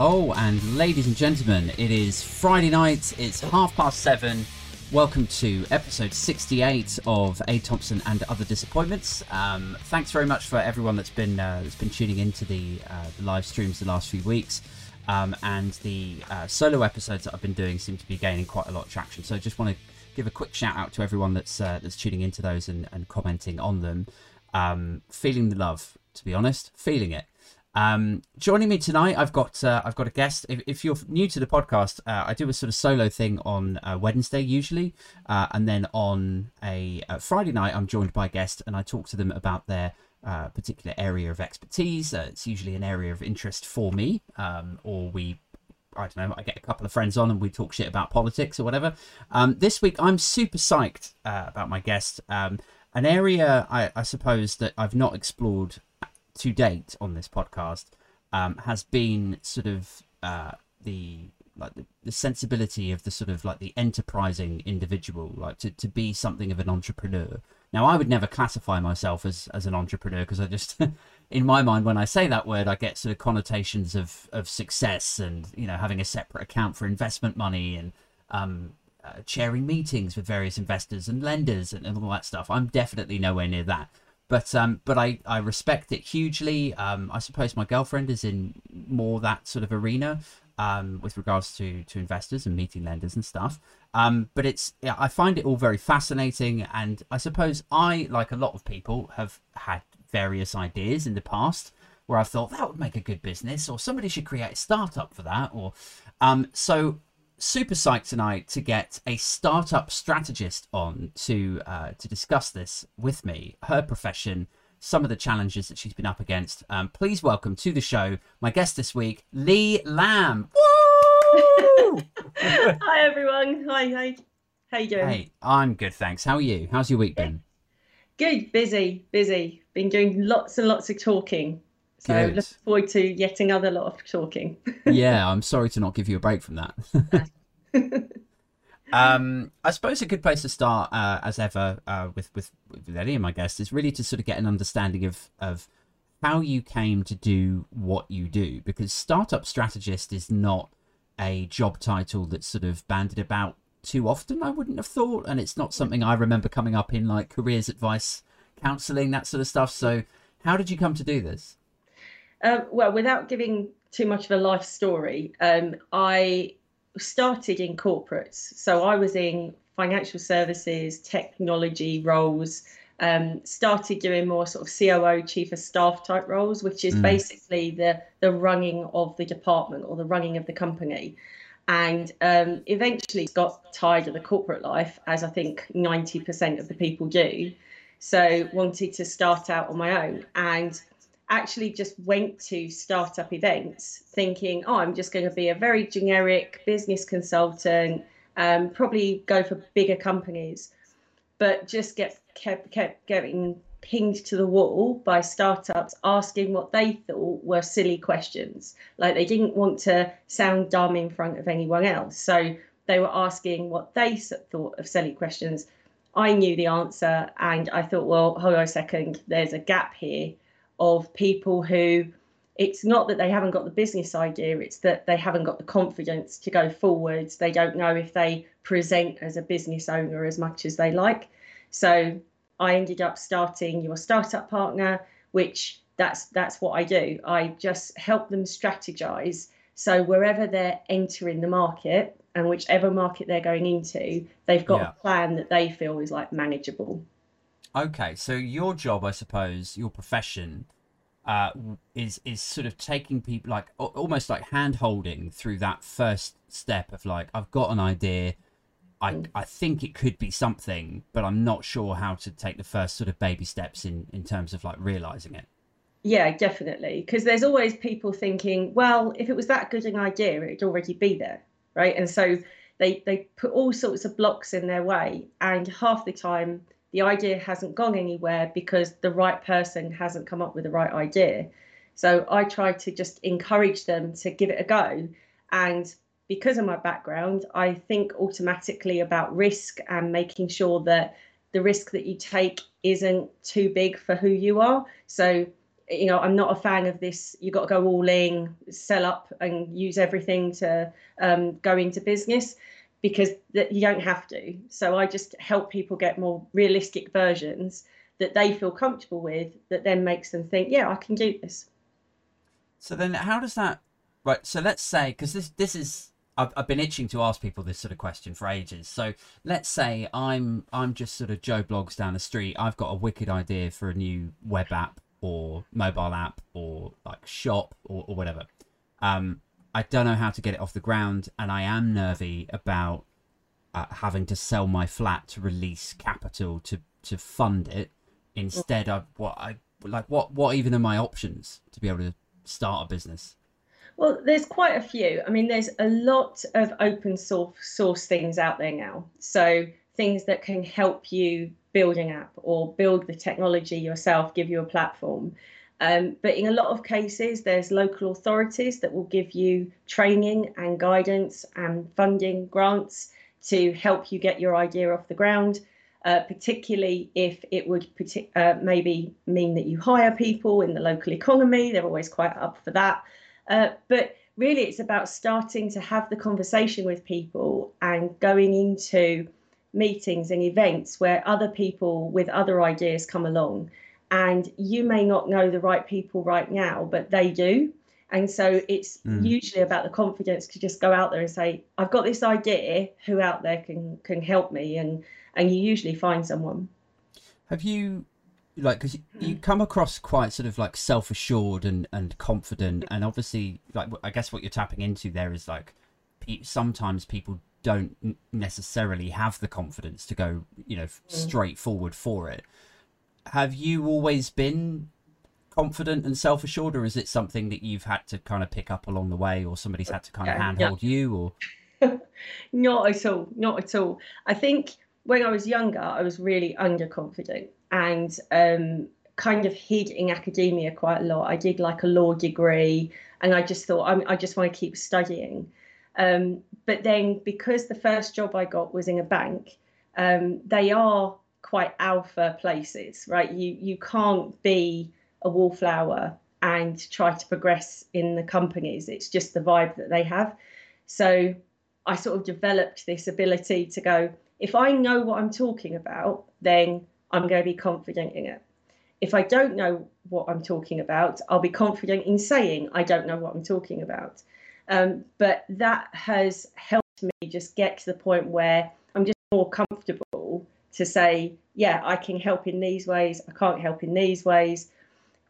Oh, and ladies and gentlemen, it is Friday night. It's half past seven. Welcome to episode 68 of A Thompson and Other Disappointments. Um, thanks very much for everyone that's been uh, that's been tuning into the, uh, the live streams the last few weeks. Um, and the uh, solo episodes that I've been doing seem to be gaining quite a lot of traction. So I just want to give a quick shout out to everyone that's uh, that's tuning into those and, and commenting on them. Um, feeling the love, to be honest, feeling it. Um, joining me tonight, I've got uh, I've got a guest. If, if you're new to the podcast, uh, I do a sort of solo thing on uh, Wednesday usually, uh, and then on a, a, Friday night, I'm joined by a guest, and I talk to them about their uh, particular area of expertise. Uh, it's usually an area of interest for me, um, or we. I don't know. I get a couple of friends on and we talk shit about politics or whatever. Um, this week, I'm super psyched about my guest. Um, an area I, I suppose that I've not explored to date on this podcast um, has been sort of uh, the like the, the, sensibility of the sort of like the enterprising individual, like to, to be something of an entrepreneur. Now, I would never classify myself as, as an entrepreneur because I just, in my mind, when I say that word, I get sort of connotations of, of success and, you know, having a separate account for investment money and um, uh, chairing meetings with various investors and lenders and, and all that stuff. I'm definitely nowhere near that but um, but I, I respect it hugely. Um, I suppose my girlfriend is in more that sort of arena um, with regards to to investors and meeting lenders and stuff. Um, but it's I find it all very fascinating, and I suppose I, like a lot of people, have had various ideas in the past where I've thought that would make a good business, or somebody should create a startup for that, or um, so super psyched tonight to get a startup strategist on to uh, to discuss this with me, her profession, some of the challenges that she's been up against. Um, please welcome to the show my guest this week, Lee Lamb. hi everyone. Hi, hi. How you doing? Hey, I'm good, thanks. How are you? How's your week been? Good, busy, busy. Been doing lots and lots of talking. So Good. look forward to yet another lot of talking. yeah, I'm sorry to not give you a break from that. um, I suppose a good place to start, uh, as ever, uh, with, with with any of my guests, is really to sort of get an understanding of of how you came to do what you do, because startup strategist is not a job title that's sort of banded about too often. I wouldn't have thought, and it's not something I remember coming up in like careers advice, counselling, that sort of stuff. So, how did you come to do this? Um, well, without giving too much of a life story, um, I started in corporates. So I was in financial services, technology roles, um, started doing more sort of COO, chief of staff type roles, which is mm. basically the, the running of the department or the running of the company. And um, eventually got tired of the corporate life, as I think 90% of the people do. So wanted to start out on my own. And actually just went to startup events thinking, oh, I'm just going to be a very generic business consultant, um, probably go for bigger companies, but just get kept kept getting pinged to the wall by startups asking what they thought were silly questions. Like they didn't want to sound dumb in front of anyone else. So they were asking what they thought of silly questions. I knew the answer and I thought, well, hold on a second, there's a gap here of people who it's not that they haven't got the business idea, it's that they haven't got the confidence to go forwards. They don't know if they present as a business owner as much as they like. So I ended up starting your startup partner, which that's that's what I do. I just help them strategize. So wherever they're entering the market and whichever market they're going into, they've got yeah. a plan that they feel is like manageable. Okay, so your job, I suppose, your profession, uh, is is sort of taking people like almost like hand holding through that first step of like I've got an idea, I mm. I think it could be something, but I'm not sure how to take the first sort of baby steps in in terms of like realizing it. Yeah, definitely, because there's always people thinking, well, if it was that good an idea, it'd already be there, right? And so they they put all sorts of blocks in their way, and half the time the idea hasn't gone anywhere because the right person hasn't come up with the right idea. So I try to just encourage them to give it a go. And because of my background, I think automatically about risk and making sure that the risk that you take isn't too big for who you are. So you know, I'm not a fan of this. You've got to go all in, sell up, and use everything to um, go into business because that you don't have to. So I just help people get more realistic versions that they feel comfortable with that then makes them think, yeah, I can do this. So then how does that right so let's say because this this is I've, I've been itching to ask people this sort of question for ages. So let's say I'm I'm just sort of Joe Bloggs down the street. I've got a wicked idea for a new web app or mobile app or like shop or, or whatever. Um, I don't know how to get it off the ground, and I am nervy about uh, having to sell my flat to release capital to to fund it. Instead, of what I like. What what even are my options to be able to start a business? Well, there's quite a few. I mean, there's a lot of open source source things out there now. So things that can help you build an app or build the technology yourself, give you a platform. Um, but in a lot of cases, there's local authorities that will give you training and guidance and funding grants to help you get your idea off the ground. Uh, particularly if it would uh, maybe mean that you hire people in the local economy, they're always quite up for that. Uh, but really, it's about starting to have the conversation with people and going into meetings and events where other people with other ideas come along and you may not know the right people right now, but they do. And so it's mm. usually about the confidence to just go out there and say, I've got this idea, who out there can can help me? And and you usually find someone. Have you like because you, come across quite sort of like self-assured and and confident and obviously like i guess what you're tapping into there is like sometimes people don't necessarily have the confidence to go you know mm. straight forward for it have you always been confident and self-assured or is it something that you've had to kind of pick up along the way or somebody's had to kind of handhold yeah. you or? Not at all not at all. I think when i was younger i was really underconfident and um, kind of hid in academia quite a lot. I did like a law degree and i just thought I'm, i just want to keep studying. Um, but then because the first job i got was in a bank um, they are quite alpha places, right? You you can't be a wallflower and try to progress in the companies. It's just the vibe that they have. So I sort of developed this ability to go, if I know what I'm talking about, then I'm going to be confident in it. If I don't know what I'm talking about, I'll be confident in saying I don't know what I'm talking about. Um, but that has helped me just get to the point where I'm just more comfortable to say, yeah, I can help in these ways, I can't help in these ways.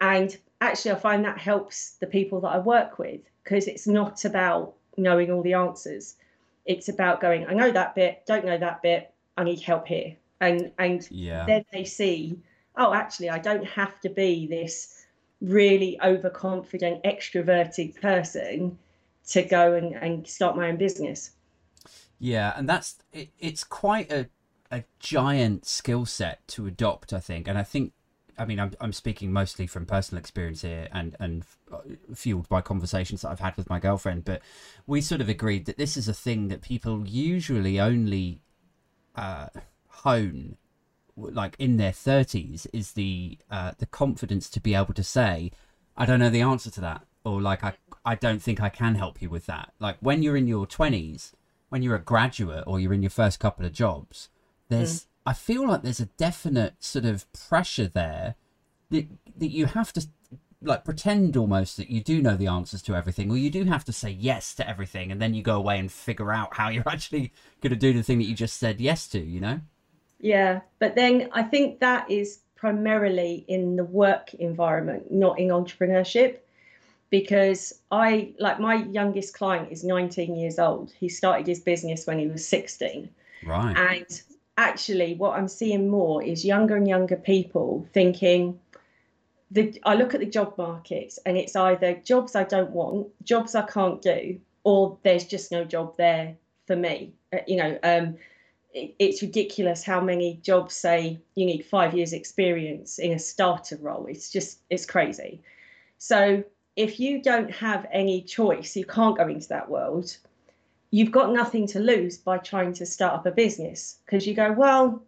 And actually, I find that helps the people that I work with because it's not about knowing all the answers. It's about going, I know that bit, don't know that bit, I need help here. And and yeah. then they see, oh, actually, I don't have to be this really overconfident, extroverted person to go and, and start my own business. Yeah, and that's it, it's quite a a giant skill set to adopt, I think, and I think. I mean, I'm I'm speaking mostly from personal experience here, and and uh, fueled by conversations that I've had with my girlfriend. But we sort of agreed that this is a thing that people usually only uh, hone, like in their thirties, is the uh, the confidence to be able to say, "I don't know the answer to that," or like, "I I don't think I can help you with that." Like when you're in your twenties, when you're a graduate or you're in your first couple of jobs, there's mm. I feel like there's a definite sort of pressure there that that you have to like pretend almost that you do know the answers to everything or you do have to say yes to everything and then you go away and figure out how you're actually going to do the thing that you just said yes to you know? Yeah but then i think that is primarily in the work environment not in entrepreneurship because i like my youngest client is 19 years old. He started his business when he was 16 right. And actually what I'm seeing more is younger and younger people thinking the I look at the job markets and it's either jobs I don't want, jobs I can't do, or there's just no job there for me. Uh, you know, um, it, it's ridiculous how many jobs say you need five years experience in a starter role. It's just it's crazy. So if you don't have any choice, you can't go into that world you've got nothing to lose by trying to start up a business because you go, well,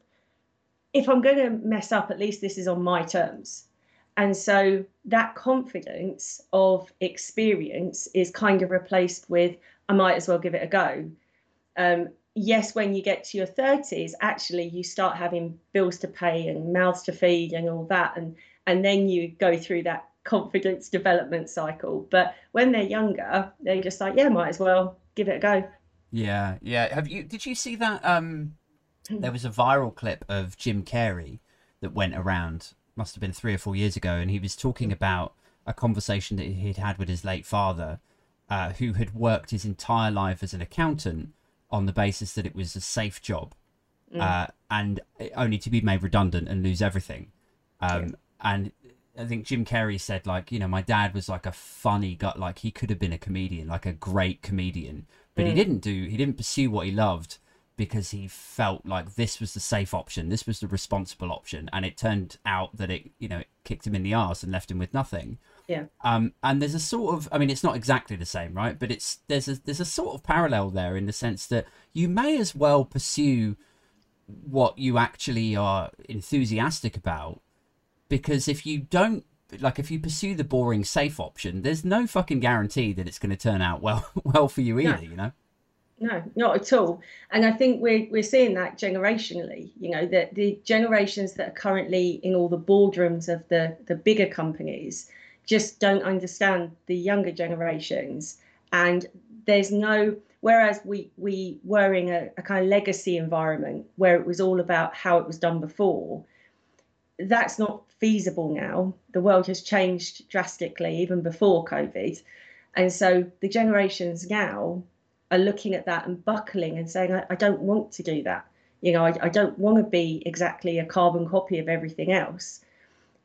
if I'm going to mess up, at least this is on my terms. and so that confidence of experience is kind of replaced with i might as well give it a go. Um, yes when you get to your 30s actually you start having bills to pay and mouths to feed and all that and and then you go through that confidence development cycle. But when they're younger they're just like yeah might as well give it a go yeah yeah have you did you see that um there was a viral clip of jim carrey that went around must have been three or four years ago, and he was talking about a conversation that he'd had with his late father, uh, who had worked his entire life as an accountant on the basis that it was a safe job, mm. uh, and only to be made redundant and lose everything. Um, yeah. And I think Jim Carrey said, like, you know, my dad was like a funny guy, like he could have been a comedian, like a great comedian, but mm. he didn't do, he didn't pursue what he loved because he felt like this was the safe option, this was the responsible option, and it turned out that it, you know, it kicked him in the arse and left him with nothing. Yeah. Um, and there's a sort of, I mean, it's not exactly the same, right? But it's there's a there's a sort of parallel there in the sense that you may as well pursue what you actually are enthusiastic about, because if you don't like if you pursue the boring safe option, there's no fucking guarantee that it's going to turn out well well for you either. You know no, not at all. And I think we're we're seeing that generationally. You know, that the generations that are currently in all the boardrooms of the the bigger companies just don't understand the younger generations. And there's no whereas we we were in a, a kind of legacy environment where it was all about how it was done before. That's not feasible now. The world has changed drastically, even before COVID. And so the generations now are looking at that and buckling and saying, I, I don't want to do that. You know, I, I don't want to be exactly a carbon copy of everything else.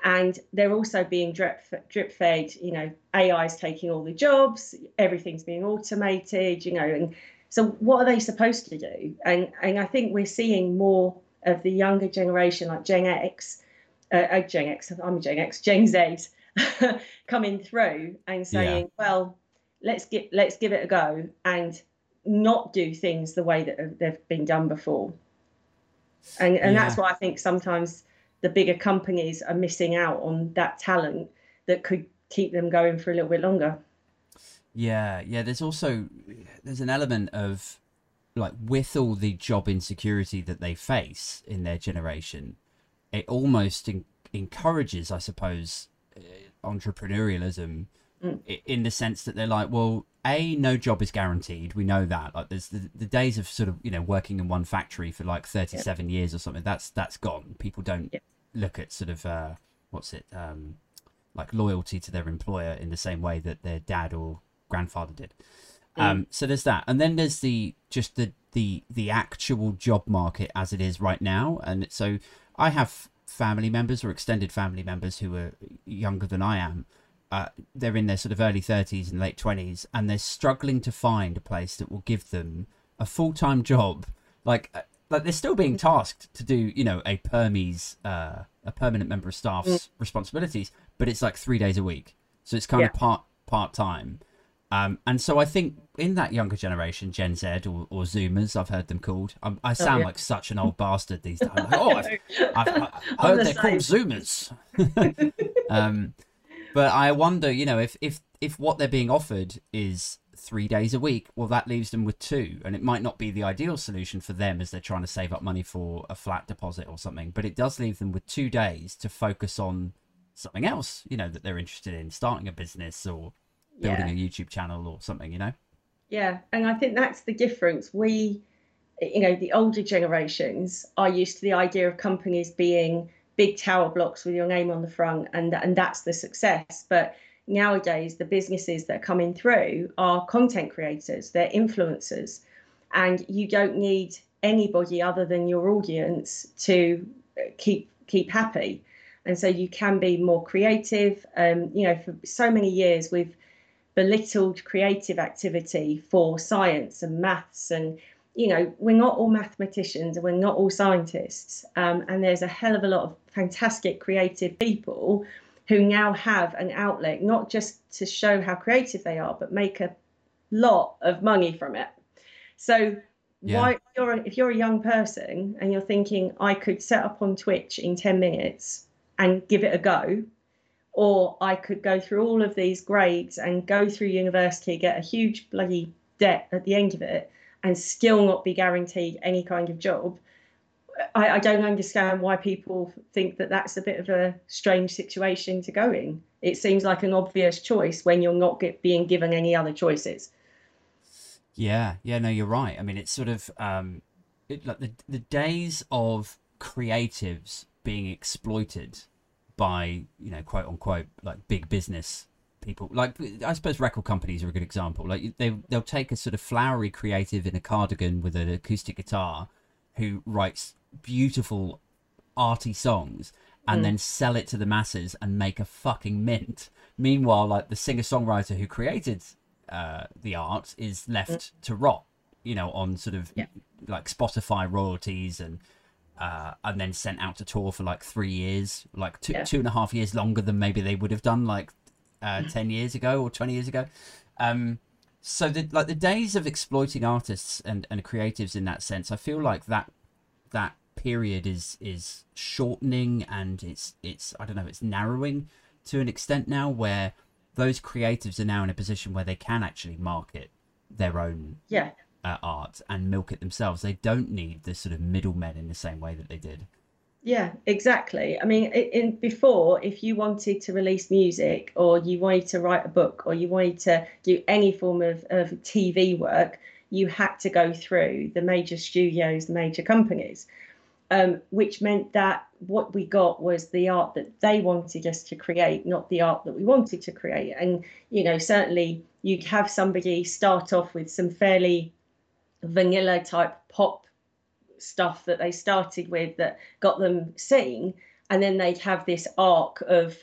And they're also being drip, drip fed, you know, AI is taking all the jobs, everything's being automated, you know, and so what are they supposed to do? And, and I think we're seeing more of the younger generation, like Gen X, uh, uh, Gen X, I'm a Gen X, Gen Z, coming through and saying, yeah. well, let's get let's give it a go and not do things the way that they've been done before. And and yeah. that's why I think sometimes the bigger companies are missing out on that talent that could keep them going for a little bit longer. Yeah, yeah. There's also there's an element of like with all the job insecurity that they face in their generation, it almost in- encourages, I suppose, uh, entrepreneurialism mm. in the sense that they're like, well, a no job is guaranteed. We know that. Like, there's the, the days of sort of you know working in one factory for like 37 yep. years or something. That's that's gone. People don't yep. look at sort of uh, what's it um, like loyalty to their employer in the same way that their dad or grandfather did. Mm. Um, so there's that, and then there's the just the the the actual job market as it is right now, and so I have family members or extended family members who are younger than I am uh, they're in their sort of early 30s and late 20s and they're struggling to find a place that will give them a full-time job like uh, like they're still being tasked to do you know a permies uh, a permanent member of staff's mm. responsibilities but it's like three days a week so it's kind yeah. of part part time um, and so I think in that younger generation, Gen Z or, or Zoomers, I've heard them called. I'm, i oh, sound oh, yeah. like such an old bastard these days. Like, oh, I've, I've, I've heard the they're same. called Zoomers. um, but I wonder, you know, if if if what they're being offered is three days a week, well, that leaves them with two, and it might not be the ideal solution for them as they're trying to save up money for a flat deposit or something. But it does leave them with two days to focus on something else, you know, that they're interested in, starting a business or building yeah. a YouTube channel or something, you know. Yeah, and I think that's the difference. We, you know, the older generations are used to the idea of companies being big tower blocks with your name on the front and and that's the success but nowadays the businesses that are coming through are content creators they're influencers and you don't need anybody other than your audience to keep keep happy and so you can be more creative um, you know for so many years we've belittled creative activity for science and maths and you know, we're not all mathematicians and we're not all scientists. Um, and there's a hell of a lot of fantastic creative people who now have an outlet, not just to show how creative they are, but make a lot of money from it. So yeah. why you're if you're a young person and you're thinking I could set up on Twitch in 10 minutes and give it a go, or I could go through all of these grades and go through university, get a huge bloody debt at the end of it, and still not be guaranteed any kind of job. I, I don't understand why people think that that's a bit of a strange situation to go in. It seems like an obvious choice when you're not get, being given any other choices. Yeah, yeah, no, you're right. I mean, it's sort of um, it, like the the days of creatives being exploited by you know quote unquote like big business people like i suppose record companies are a good example like they they'll take a sort of flowery creative in a cardigan with an acoustic guitar who writes beautiful arty songs and mm. then sell it to the masses and make a fucking mint meanwhile like the singer songwriter who created uh, the art is left mm. to rot you know on sort of yeah. like spotify royalties and uh, and then sent out to tour for like three years, like two yeah. two and a half years longer than maybe they would have done like uh, ten years ago or twenty years ago. Um, so the like the days of exploiting artists and, and creatives in that sense, I feel like that that period is is shortening and it's it's I don't know it's narrowing to an extent now where those creatives are now in a position where they can actually market their own yeah uh, art and milk it themselves. They don't need the sort of middlemen in the same way that they did. Yeah, exactly. I mean, in before, if you wanted to release music, or you wanted to write a book, or you wanted to do any form of, of TV work, you had to go through the major studios, the major companies, um, which meant that what we got was the art that they wanted us to create, not the art that we wanted to create. And you know, certainly you'd have somebody start off with some fairly vanilla type pop stuff that they started with that got them seen and then they'd have this arc of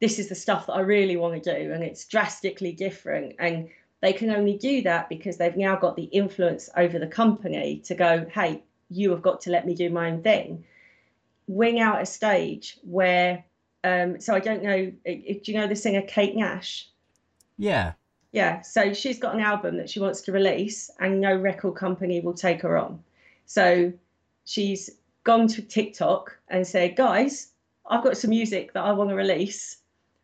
this is the stuff that I really want to do and it's drastically different. And they can only do that because they've now got the influence over the company to go hey you have got to let me do my own thing. Wing out a stage where um, so I don't know do you know the singer Kate Nash? Yeah yeah, so she's got an album that she wants to release, and no record company will take her on. So she's gone to TikTok and said, Guys, I've got some music that I want to release.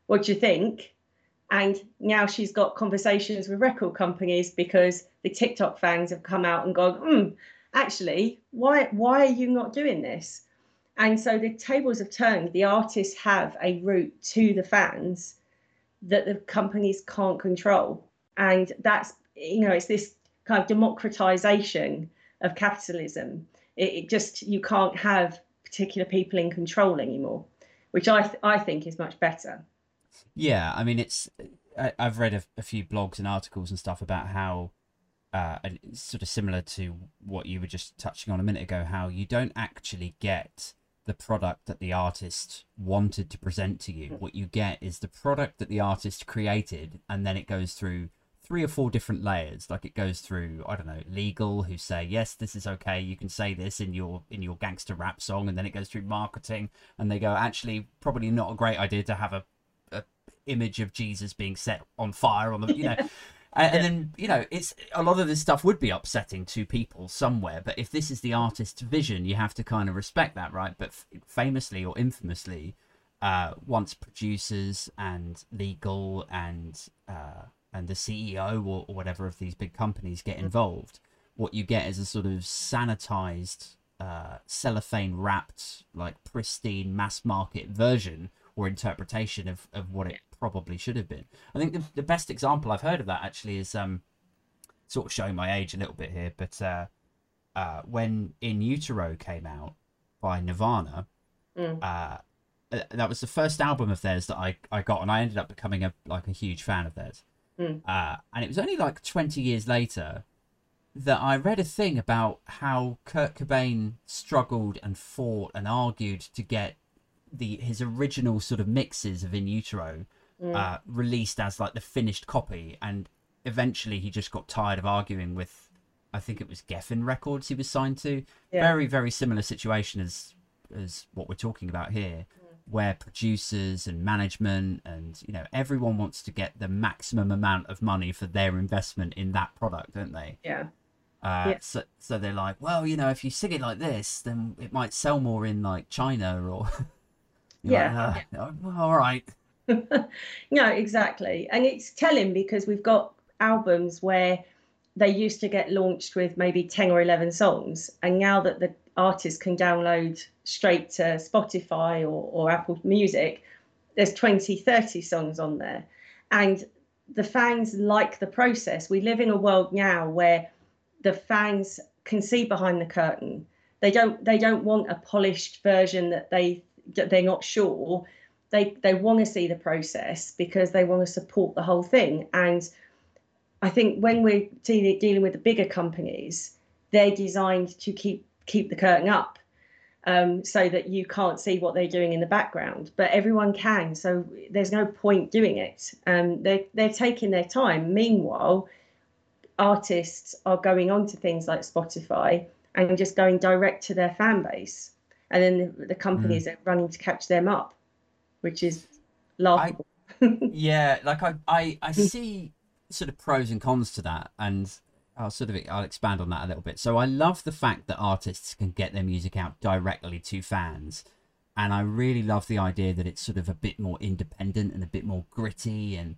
What do you think? And now she's got conversations with record companies because the TikTok fans have come out and gone, hmm, actually, why why are you not doing this? And so the tables have turned. The artists have a route to the fans that the companies can't control. And that's, you know, it's this kind of democratization of capitalism. It, it just, you can't have particular people in control anymore, which I, th- I think is much better. Yeah, I mean, it's, I, have read a, a, few blogs and articles and stuff about how, uh, sort of similar to what you were just touching on a minute ago, how you don't actually get the product that the artist wanted to present to you. What you get is the product that the artist created, and then it goes through three or four different layers. Like it goes through, I don't know, legal who say yes, this is okay. You can say this in your in your gangster rap song, and then it goes through marketing, and they go actually probably not a great idea to have a, a image of Jesus being set on fire on the you know. And, and then you know it's a lot of this stuff would be upsetting to people somewhere but if this is the artist's vision you have to kind of respect that right? But f- famously or infamously uh, once producers and legal and uh, and the CEO or, or whatever of these big companies get mm. involved what you get is a sort of sanitized uh, cellophane wrapped like pristine mass market version or interpretation of, of what it probably should have been. I think the, the best example I've heard of that actually is um, sort of showing my age a little bit here, but uh, uh, when In Utero came out by Nirvana, mm. uh, uh that was the first album of theirs that I, I got, and I ended up becoming a like a huge fan of theirs. Mm. Uh, and it was only like 20 years later that I read a thing about how Kurt Cobain struggled and fought and argued to get the his original sort of mixes of In Utero mm. uh, released as like the finished copy, and eventually he just got tired of arguing with. I think it was Geffen Records he was signed to. Yeah. Very very similar situation as as what we're talking about here, mm. where producers and management and you know everyone wants to get the maximum amount of money for their investment in that product, don't they? Yeah. Uh, yeah. so, so they're like, well, you know, if you sing it like this, then it might sell more in like China or. yeah. Like, uh, yeah. all right. no, exactly. And it's telling because we've got albums where they used to get launched with maybe 10 or 11 songs. And now that the artist can download straight to Spotify or, or Apple Music, there's 20, 30 songs on there. And the fans like the process. We live in a world now where the fans can see behind the curtain. They don't they don't want a polished version that they that they're not sure. They they want to see the process because they want to support the whole thing. And I think when we're dealing with the bigger companies, they're designed to keep keep the curtain up um, so that you can't see what they're doing in the background. But everyone can, so there's no point doing it. Um, they're they're taking their time. Meanwhile, artists are going on to things like Spotify and just going direct to their fan base, and then the, the companies mm. are running to catch them up, which is laughable. I, yeah, like I, I I see sort of pros and cons to that, and I'll sort of I'll expand on that a little bit. So I love the fact that artists can get their music out directly to fans, and I really love the idea that it's sort of a bit more independent and a bit more gritty, and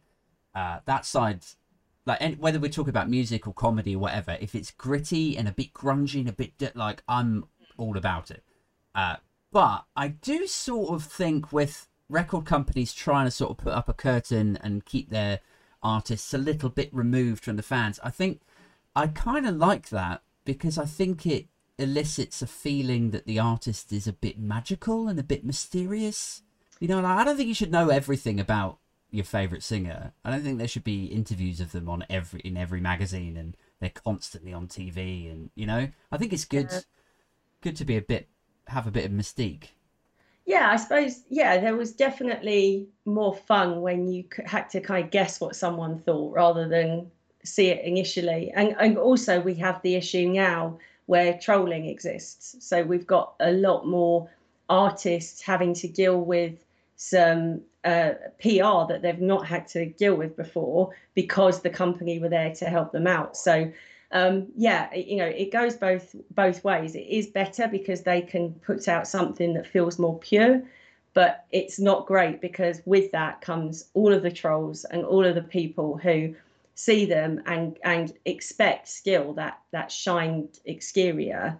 uh, that side, like whether we're talking about music or comedy or whatever, if it's gritty and a bit grungy and a bit like I'm all about it. Uh, but I do sort of think with record companies trying to sort of put up a curtain and keep their artists a little bit removed from the fans, I think I kind of like that because I think it elicits a feeling that the artist is a bit magical and a bit mysterious. You know, like, I don't think you should know everything about your favorite singer. I don't think there should be interviews of them on every in every magazine and they're constantly on TV and you know, I think it's good yeah. good to be a bit have a bit of mystique. Yeah, I suppose yeah, there was definitely more fun when you had to kind of guess what someone thought rather than see it initially. And, and also, we have the issue now where trolling exists. So we've got a lot more artists having to deal with some uh, PR that they've not had to deal with before because the company were there to help them out. So um, yeah, you know, it goes both both ways. It is better because they can put out something that feels more pure, but it's not great because with that comes all of the trolls and all of the people who see them and and expect skill that that shined exterior,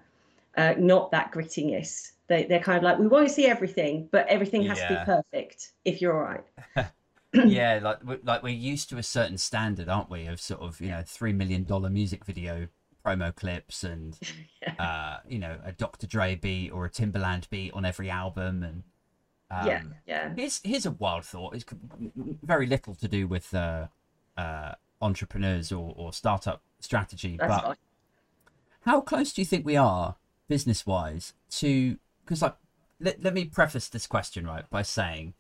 uh, not that grittiness. They they're kind of like we want to see everything, but everything has yeah. to be perfect if you're all right. yeah, like like we're used to a certain standard, aren't we? Of sort of you know three million dollar music video promo clips and yeah. uh, you know a Dr. Dre beat or a Timbaland beat on every album and um, yeah, yeah. Here's here's a wild thought. It's very little to do with uh, uh, entrepreneurs or, or startup strategy. That's but fine. how close do you think we are, business wise, to because like let, let me preface this question right by saying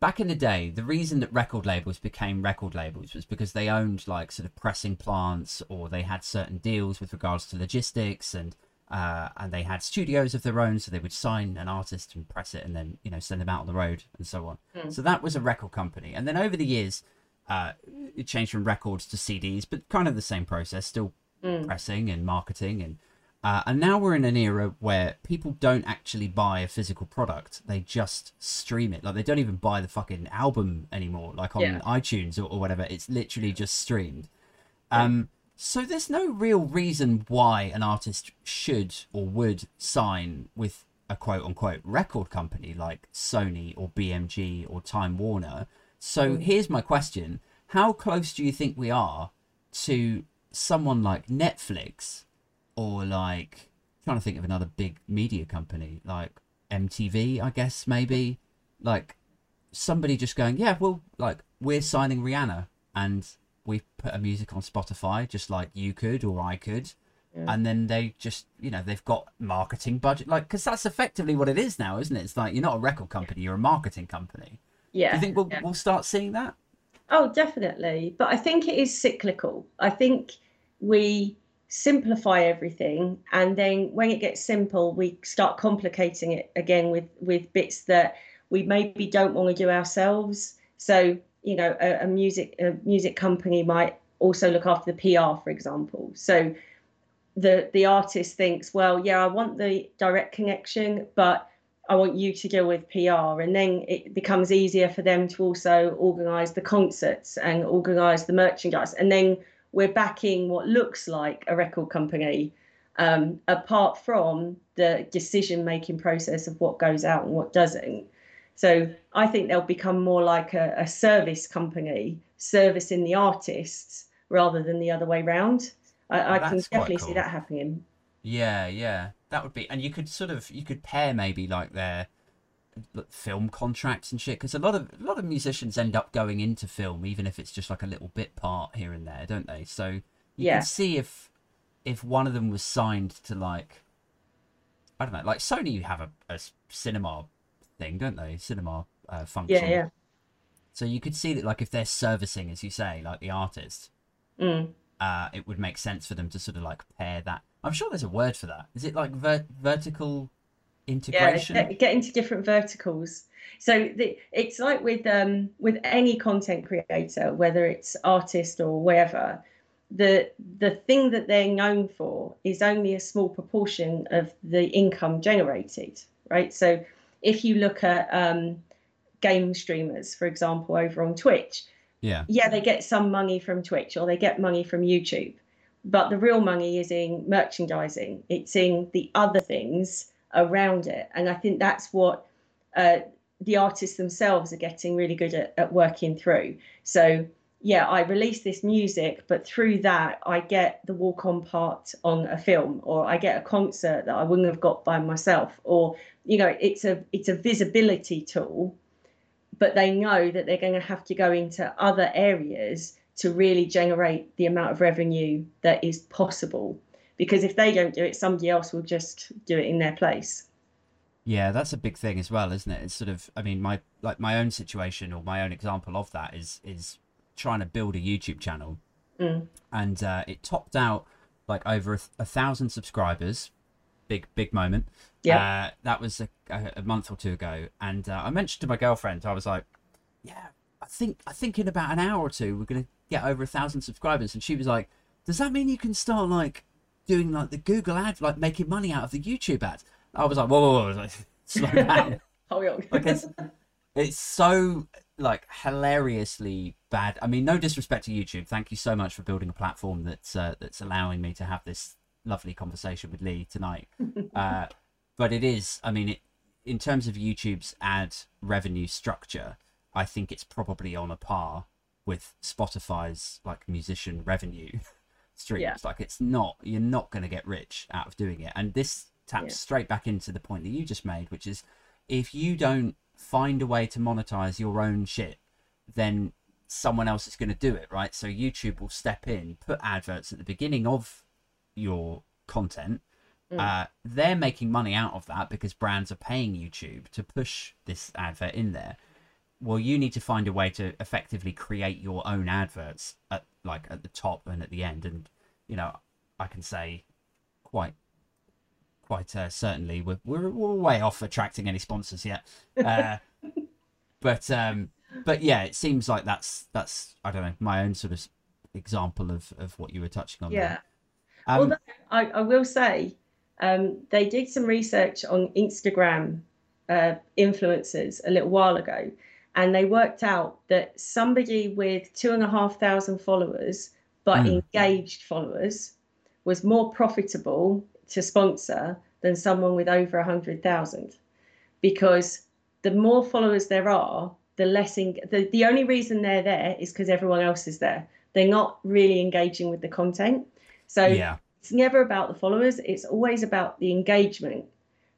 back in the day, the reason that record labels became record labels was because they owned like sort of pressing plants or they had certain deals with regards to logistics and uh, and they had studios of their own, so they would sign an artist and press it and then you know send them out on the road and so on. Mm. So that was a record company, and then over the years, uh, it changed from records to CDs, but kind of the same process, still mm. pressing and marketing and uh, and now we're in an era where people don't actually buy a physical product; they just stream it. Like they don't even buy the fucking album anymore, like on yeah. iTunes or, or, whatever. It's literally just streamed. Um, so there's no real reason why an artist should or would sign with a quote unquote record company like Sony or BMG or Time Warner so mm. here's my question: How close do you think we are to someone like Netflix, or like trying to think of another big media company like MTV, I guess maybe, like somebody just going, yeah, well, like we're signing Rihanna and we put a music on Spotify just like you could or I could. Yeah. And then they just, you know, they've got marketing budget, like, because that's effectively what it is now, isn't it? It's like you're not a record company, you're a marketing company. Yeah. Do you think we'll yeah. we'll start seeing that? Oh, definitely. But I think it is cyclical. I think we simplify everything and then when it gets simple we start complicating it again with with bits that we maybe don't want to do ourselves so you know a, a music a music company might also look after the pr for example so the the artist thinks well yeah i want the direct connection but I want you to deal with PR. And then it becomes easier for them to also organise the concerts and organise the merchandise. And then we're backing what looks like a record company, um, apart from the decision making process of what goes out and what doesn't. So I think they'll become more like a, a service company servicing the artists rather than the other way round. I, I can definitely cool. see that happening. Yeah, yeah, that would be, and you could sort of you could pair maybe like their film contracts and shit because a lot of a lot of musicians end up going into film even if it's just like a little bit part here and there, don't they? So you yeah. can see if if one of them was signed to like I don't know, like Sony, you have a, a cinema thing, don't they? Cinema uh, function. Yeah, yeah. So you could see that, like, if they're servicing, as you say, like the artist, mm. uh, it would make sense for them to sort of like pair that. I'm sure there's a word for that. Is it like ver- vertical integration? Yeah, get, get into different verticals. So the, it's like with um, with any content creator, whether it's artist or wherever, the the thing that they're known for is only a small proportion of the income generated, right? So if you look at um, game streamers, for example, over on Twitch, yeah, yeah, they get some money from Twitch or they get money from YouTube, but the real money is in merchandising. It's in the other things around it, and I think that's what uh, the artists themselves are getting really good at, at working through. So yeah, I release this music, but through that, I get the walk on part on a film, or I get a concert that I wouldn't have got by myself, or you know, it's a it's a visibility tool, but they know that they're going to have to go into other areas to really generate the amount of revenue that is possible. Because if they don't do it, somebody else will just do it in their place. Yeah, that's a big thing as well, isn't it? It's sort of, I mean, my like my own situation or my own example of that is is trying to build a YouTube channel, mm. and uh, it topped out like over a, a, thousand subscribers. Big big moment. Yeah, uh, that was a, a, month or two ago, and uh, I mentioned to my girlfriend, I was like, "Yeah, I think I think in about an hour or two we're gonna get over a thousand subscribers," and she was like, "Does that mean you can start like doing like the Google ad, like making money out of the YouTube ads?" I was like, "Whoa, whoa, whoa, whoa. slow down." oh, yeah. because it's so like hilariously bad. I mean, no disrespect to YouTube. Thank you so much for building a platform that's uh, that's allowing me to have this lovely conversation with Lee tonight. uh, but it is, I mean, it, in terms of YouTube's ad revenue structure, I think it's probably on a par with Spotify's like musician revenue streams. Yeah. Like it's not, you're not going to get rich out of doing it. And this taps yeah. straight back into the point that you just made, which is if you don't find a way to monetize your own shit, then someone else is going to do it, right? So YouTube will step in, put adverts at the beginning of your content. Mm. Uh, they're making money out of that because brands are paying YouTube to push this advert in there. Well, you need to find a way to effectively create your own adverts at like at the top and at the end. And you know, I can say quite quite uh, certainly we're, we're, we're way off attracting any sponsors yet. Uh, but um, but yeah, it seems like that's that's I don't know my own sort of example of of what you were touching on. Yeah. Um, Although I, I will say, um, they did some research on Instagram uh, influencers a little while ago, and they worked out that somebody with two and a half thousand followers but mm. engaged followers was more profitable to sponsor than someone with over a 100,000 because the more followers there are, the less in, the, the only reason they're there is because everyone else is there. They're not really engaging with the content. So yeah. it's never about the followers, it's always about the engagement.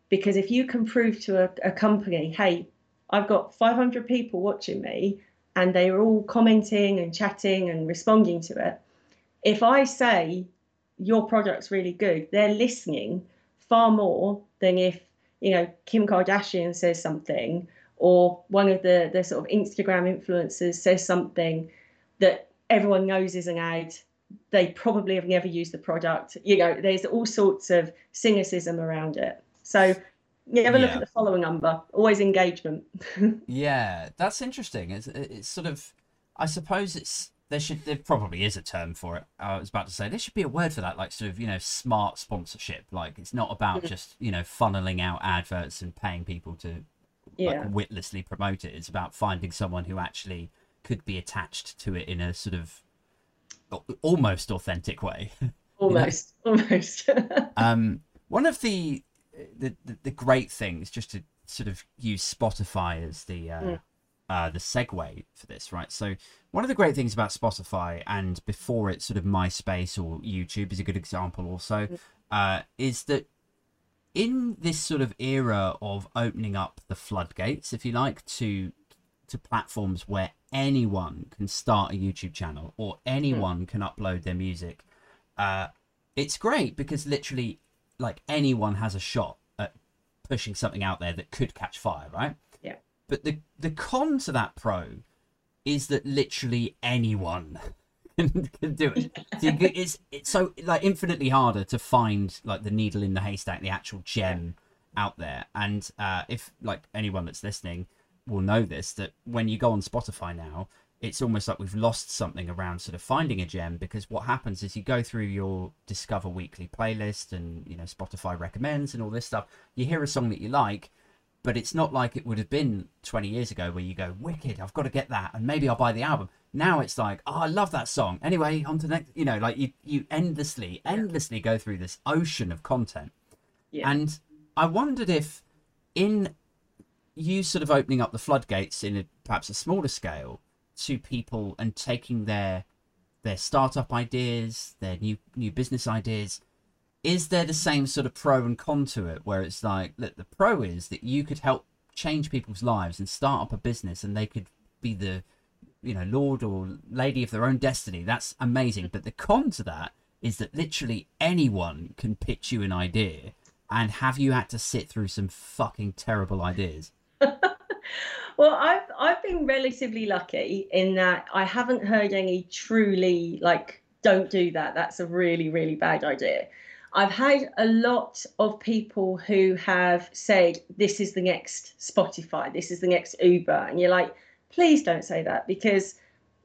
Because if you can prove to a, a company, hey, I've got 500 people watching me and they are all commenting and chatting and responding to it. If I say your product's really good, they're listening far more than if you know Kim Kardashian says something or one of the the sort of Instagram influencers says something that everyone knows is an ad. They probably have never used the product. You know, there's all sorts of cynicism around it. So never yeah. look at the following number. Always engagement. yeah, that's interesting. It's it's sort of, I suppose it's there should there probably is a term for it. I was about to say there should be a word for that, like sort of you know smart sponsorship. Like it's not about just you know funneling out adverts and paying people to Yeah. like witlessly promote it. It's about finding someone who actually could be attached to it in a sort of almost authentic way. Almost. Almost. um, one of the, the the the great things, just to sort of use Spotify as the uh, Mm. uh, the segue for this, right? So one of the great things about Spotify, and before it, sort of MySpace or YouTube is a good example, also, uh, is that in this sort of era of opening up the floodgates, if you like, to to platforms where anyone can start a YouTube channel or anyone can upload their music, uh, it's great because literally, like anyone has a shot at pushing something out there that could catch fire, right? Yeah. But the the con to that pro is that literally anyone can, can do it. So it's it's so like infinitely harder to find like the needle in the haystack, the actual gem out there. And uh, if like anyone that's listening will know this, that when you go on Spotify now, it's almost like we've lost something around sort of finding a gem because what happens is you go through your Discover Weekly playlist and you know Spotify recommends and all this stuff. You hear a song that you like, but it's not like it would have been 20 years ago where you go wicked i've got to get that and maybe i'll buy the album now it's like oh i love that song anyway on to next you know like you you endlessly endlessly go through this ocean of content yeah. and i wondered if in you sort of opening up the floodgates in a, perhaps a smaller scale to people and taking their their startup ideas their new new business ideas is there the same sort of pro and con to it where it's like look, the pro is that you could help change people's lives and start up a business and they could be the you know lord or lady of their own destiny? That's amazing. But the con to that is that literally anyone can pitch you an idea and have you had to sit through some fucking terrible ideas Well, I've I've been relatively lucky in that I haven't heard any truly like don't do that. That's a really really bad idea. I've had a lot of people who have said this is the next Spotify, this is the next Uber, and you're like, please don't say that because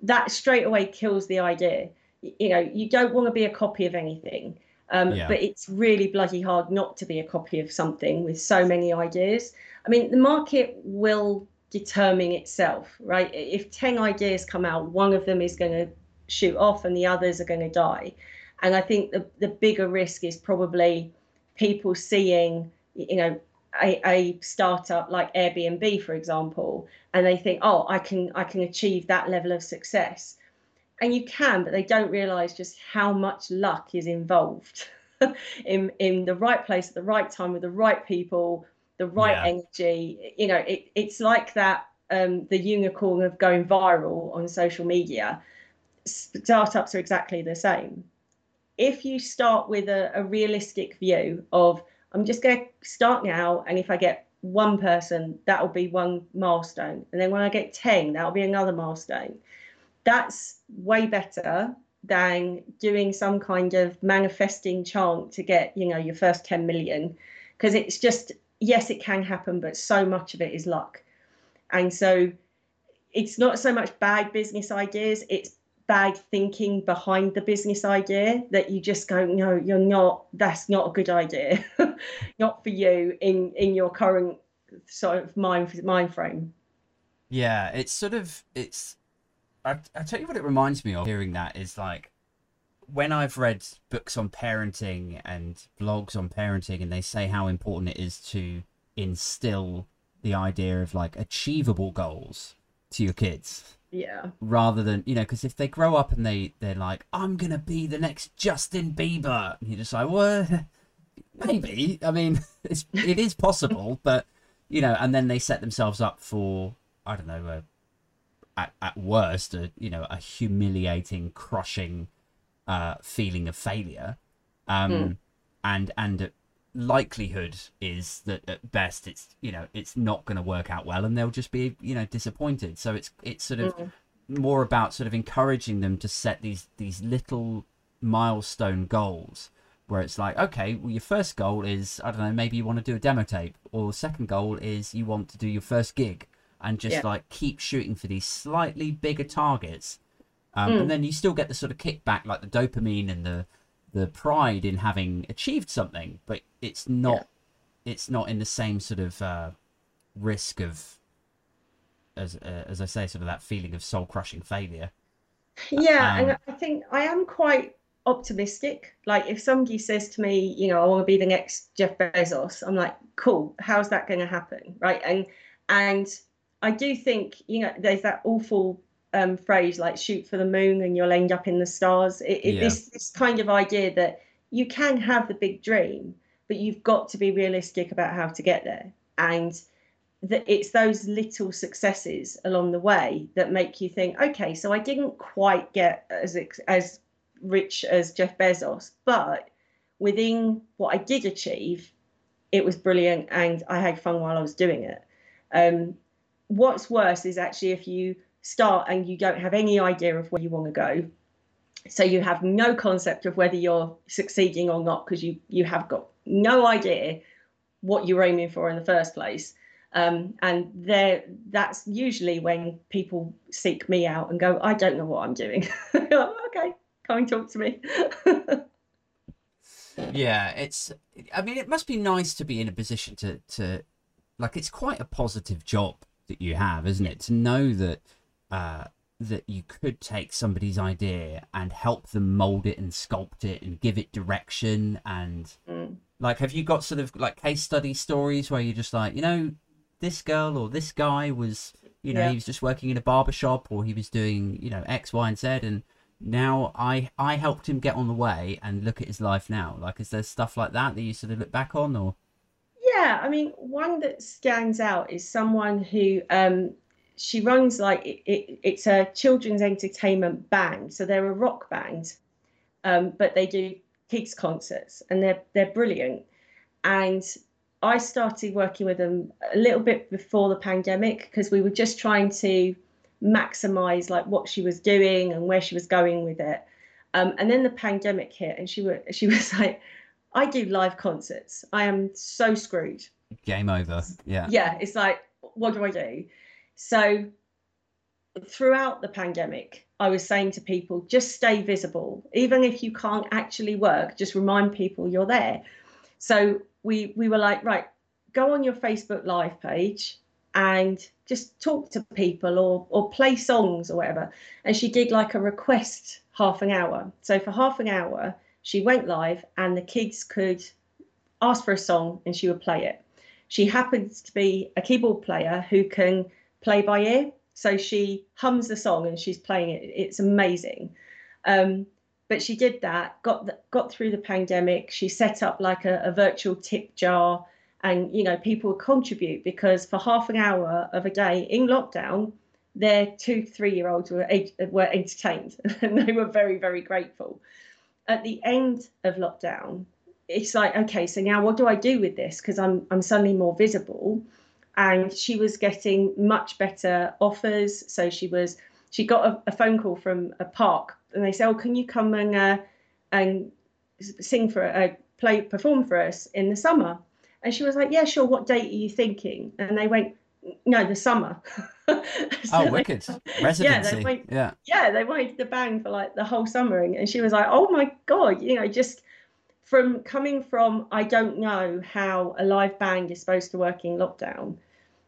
that straight away kills the idea. You know, you don't want to be a copy of anything. Um, Yeah. But it's really bloody hard not to be a copy of something with so many ideas. I mean, the market will determine itself, right? If 10 ideas come out, one of them is going to shoot off and the others are going to die. And I think the, the bigger risk is probably people seeing, you know, a, a startup like Airbnb, for example, and they think, oh, I can I can achieve that level of success. And you can, but they don't realize just how much luck is involved in in the right place at the right time with the right people, the right Yeah. energy. You know, it, it's like that um, the unicorn of going viral on social media. Startups are exactly the same. If you start with a, a realistic view of I'm just going to start now, and if I get one person, that'll be one milestone, and then when I get ten, that'll be another milestone. That's way better than doing some kind of manifesting chant to get you know your first 10 million because it's just yes it can happen but so much of it is luck and so it's not so much bad business ideas it's bad thinking behind the business idea that you just go no you're not that's not a good idea not for you in in your current sort of mind mind frame Yeah, it's sort of it's. I I tell you what it reminds me of. Hearing that is like when I've read books on parenting and blogs on parenting, and they say how important it is to instill the idea of like achievable goals to your kids. Yeah. Rather than you know because if they grow up and they they're like i'm gonna be the next justin bieber and you're just like well maybe. I mean it's it is possible but you know and then they set themselves up for i don't know a, at, at worst a you know a humiliating crushing uh feeling of failure um Mm. and and likelihood is that at best it's you know it's not going to work out well and they'll just be you know disappointed so it's it's sort of Mm. more about sort of encouraging them to set these these little milestone goals where it's like okay well your first goal is i don't know maybe you want to do a demo tape or second goal is you want to do your first gig and just Yeah. like keep shooting for these slightly bigger targets um, Mm. and then you still get the sort of kickback, like the dopamine and the the pride in having achieved something, but it's not it's not in the same sort of uh, risk of as uh, as I say, sort of that feeling of soul crushing failure. Yeah, Um, and I think I am quite optimistic. Like if somebody says to me, you know, I want to be the next Jeff Bezos, I'm like, cool, how's that going to happen? Right. And and I do think, you know, there's that awful um, phrase like shoot for the moon and you'll end up in the stars. It, it, Yeah. this this kind of idea that you can have the big dream, but you've got to be realistic about how to get there. And that it's those little successes along the way that make you think, okay, so I didn't quite get as as rich as Jeff Bezos, but within what I did achieve, it was brilliant, and I had fun while I was doing it. Um, what's worse is actually if you start and you don't have any idea of where you want to go, so you have no concept of whether you're succeeding or not because you you have got no idea what you're aiming for in the first place. Um, and there, that's usually when people seek me out and go, I don't know what I'm doing. okay, come and talk to me. Yeah, it's. I mean, it must be nice to be in a position to to, like, it's quite a positive job that you have, isn't it? To know that, uh, that you could take somebody's idea and help them mold it and sculpt it and give it direction and Mm. like, have you got sort of like case study stories where you're just like, you know, this girl or this guy was, you know, Yeah. he was just working in a barber shop or he was doing, you know, X, Y, and Z, and now I I helped him get on the way and look at his life now. Like, is there stuff like that that you sort of look back on, or Yeah, I mean, one that stands out is someone who um, she runs like it, it, it's a children's entertainment band. So they're a rock band, um, but they do kids concerts, and they're they're brilliant. And I started working with them a little bit before the pandemic because we were just trying to maximize like what she was doing and where she was going with it. Um, and then the pandemic hit, and she was she was like, "I do live concerts. I am so screwed." game over? Yeah. yeah it's like what do i do so throughout the pandemic i was saying to people just stay visible. Even if you can't actually work just remind people you're there. So we we were like right go on your facebook live page and just talk to people or or play songs or whatever. And she did like a request half an hour. So for half an hour she went live and the kids could ask for a song and she would play it. She happens to be a keyboard player who can play by ear. So she hums the song and she's playing it. It's amazing. Um, but she did that, got the, got through the pandemic. She set up like a, a virtual tip jar, and you know people contribute because for half an hour of a day in lockdown, their two three year olds were were entertained, and they were very very grateful. At the end of lockdown, it's like okay so now what do i do with this because i'm i'm suddenly more visible and she was getting much better offers so she was she got a, a phone call from a park and they said oh can you come and uh, and sing for uh, play perform for us in the summer and she was like yeah sure what date are you thinking and they went no the summer So Oh, they- wicked residency. went- yeah. yeah, they wanted the band for like the whole summer, and, and she was like, "Oh my god!" You know, just from coming from I don't know how a live band is supposed to work in lockdown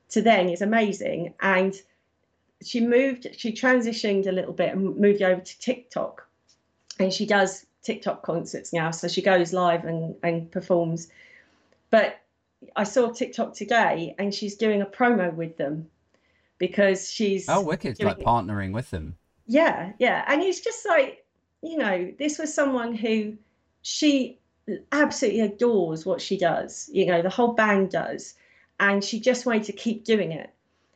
to then is amazing. And she moved, she transitioned a little bit and moved over to TikTok, and she does TikTok concerts now. So she goes live and and performs. But I saw TikTok today, and she's doing a promo with them because she's Oh, wicked! Like partnering with them. yeah, yeah. And it's just like, you know, this was someone who she absolutely adores what she does, you know, the whole band does. And she just wanted to keep doing it.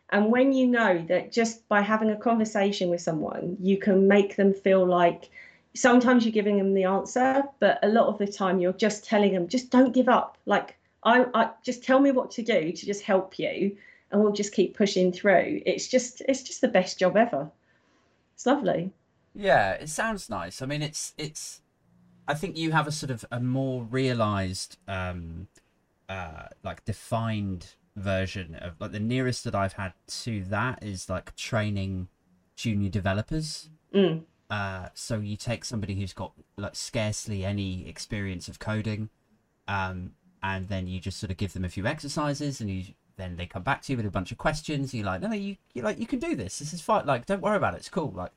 And when you know that just by having a conversation with someone, you can make them feel like sometimes you're giving them the answer, but a lot of the time you're just telling them, just don't give up. Like, I, I just tell me what to do to just help you, and we'll just keep pushing through. It's just, it's just the best job ever. It's lovely. Yeah, it sounds nice. I mean, it's it's. I think you have a sort of a more realized, um, uh, like defined version of like the nearest that I've had to that is like training junior developers. Mm. uh, so you take somebody who's got like scarcely any experience of coding, um, and then you just sort of give them a few exercises, and you then they come back to you with a bunch of questions. You're like, no, no, you you like you can do this. This is fine. Like, don't worry about it. It's cool. Like,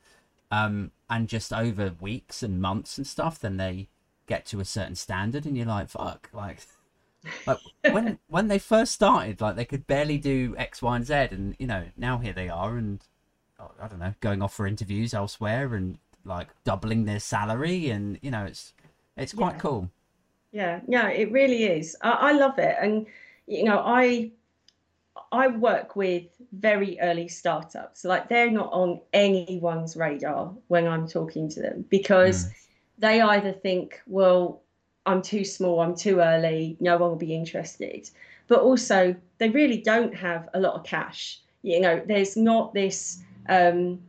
um, and just over weeks and months and stuff, then they get to a certain standard, and you're like, fuck, like. Like when when they first started, like they could barely do X, Y, and Z, and you know now here they are, and oh, I don't know, going off for interviews elsewhere, and like doubling their salary, and you know it's it's quite Yeah. cool. Yeah, yeah, it really is. I, I love it, and you know, I I work with very early startups. Like they're not on anyone's radar when I'm talking to them because hmm. they either think, well, I'm too small, I'm too early, no one will be interested. But also, they really don't have a lot of cash. You know, there's not this um,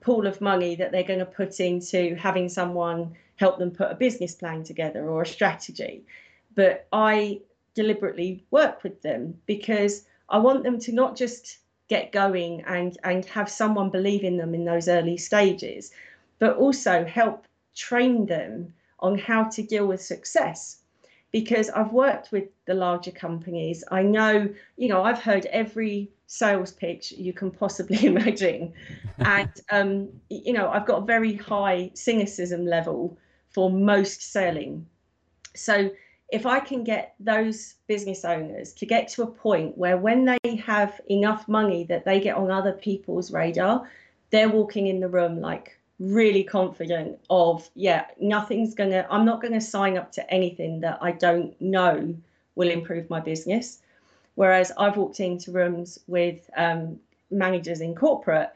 pool of money that they're going to put into having someone help them put a business plan together or a strategy. But I deliberately work with them because I want them to not just get going and and have someone believe in them in those early stages, but also help train them on how to deal with success. Because I've worked with the larger companies, I know, you know, I've heard every sales pitch you can possibly imagine, and um, you know, I've got a very high cynicism level for most selling. So if I can get those business owners to get to a point where when they have enough money that they get on other people's radar, they're walking in the room like really confident of, yeah, nothing's gonna, I'm not gonna sign up to anything that I don't know will improve my business. Whereas I've walked into rooms with um, managers in corporate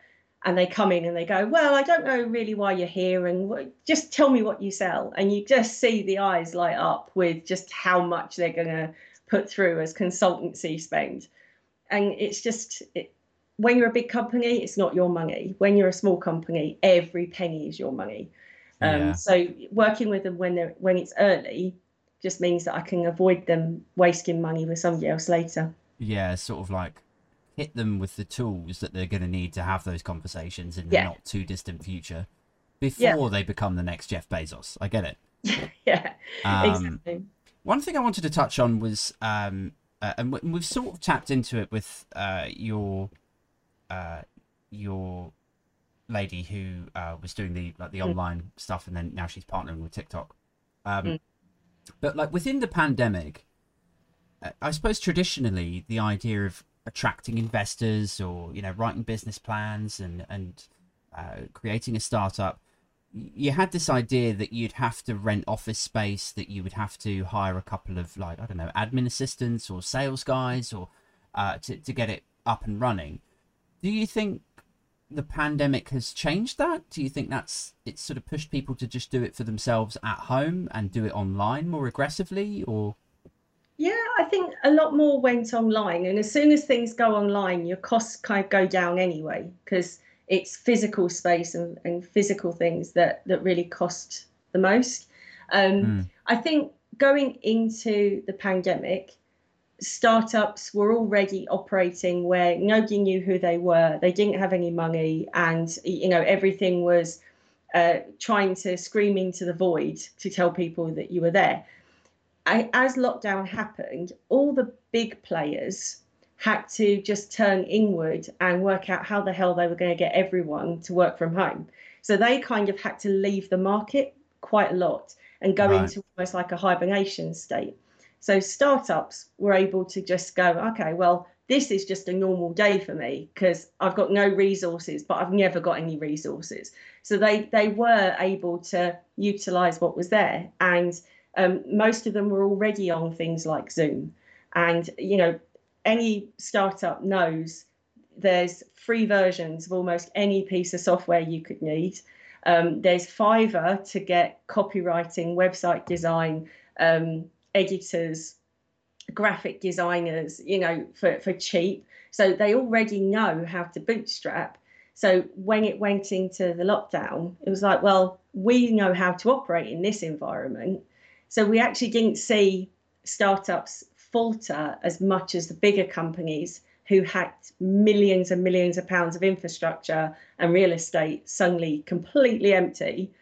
and they come in and they go, Well, I don't know really why you're here, and just tell me what you sell. And you just see the eyes light up with just how much they're going to put through as consultancy spend. And it's just, it, when you're a big company, it's not your money. When you're a small company, every penny is your money. Um, Yeah. So working with them when they're when it's early just means that I can avoid them wasting money with somebody else later. yeah, sort of like hit them with the tools that they're going to need to have those conversations in the not too distant future before they become the next Jeff Bezos. I get it. yeah, Um, exactly. One thing I wanted to touch on was, um, uh, and we- we've sort of tapped into it with uh, your uh, your lady who uh, was doing the like the Mm. online stuff, and then now she's partnering with TikTok. Um, Mm. But like within the pandemic, uh, I suppose traditionally the idea of attracting investors or you know writing business plans and and uh, creating a startup you had this idea that you'd have to rent office space that you would have to hire a couple of like i don't know admin assistants or sales guys or uh, to, to get it up and running do you think the pandemic has changed that do you think that's it's sort of pushed people to just do it for themselves at home and do it online more aggressively or Yeah, I think a lot more went online, and as soon as things go online, your costs kind of go down anyway because it's physical space and, and physical things that that really cost the most. Um, Mm. I think going into the pandemic, startups were already operating where nobody knew who they were, they didn't have any money, and you know everything was uh, trying to scream into the void to tell people that you were there. I, as lockdown happened, all the big players had to just turn inward and work out how the hell they were going to get everyone to work from home. So they kind of had to leave the market quite a lot and go Right. into almost like a hibernation state. So startups were able to just go, okay, well, this is just a normal day for me because I've got no resources, but I've never got any resources. So they they were able to utilize what was there, and um, most of them were already on things like Zoom. And you know, any startup knows there's free versions of almost any piece of software you could need. Um, there's Fiverr to get copywriting, website design, um, editors, graphic designers, you know, for, for cheap. So they already know how to bootstrap. So when it went into the lockdown, it was like, well, we know how to operate in this environment. So we actually didn't see startups falter as much as the bigger companies who had millions and millions of pounds of infrastructure and real estate suddenly completely empty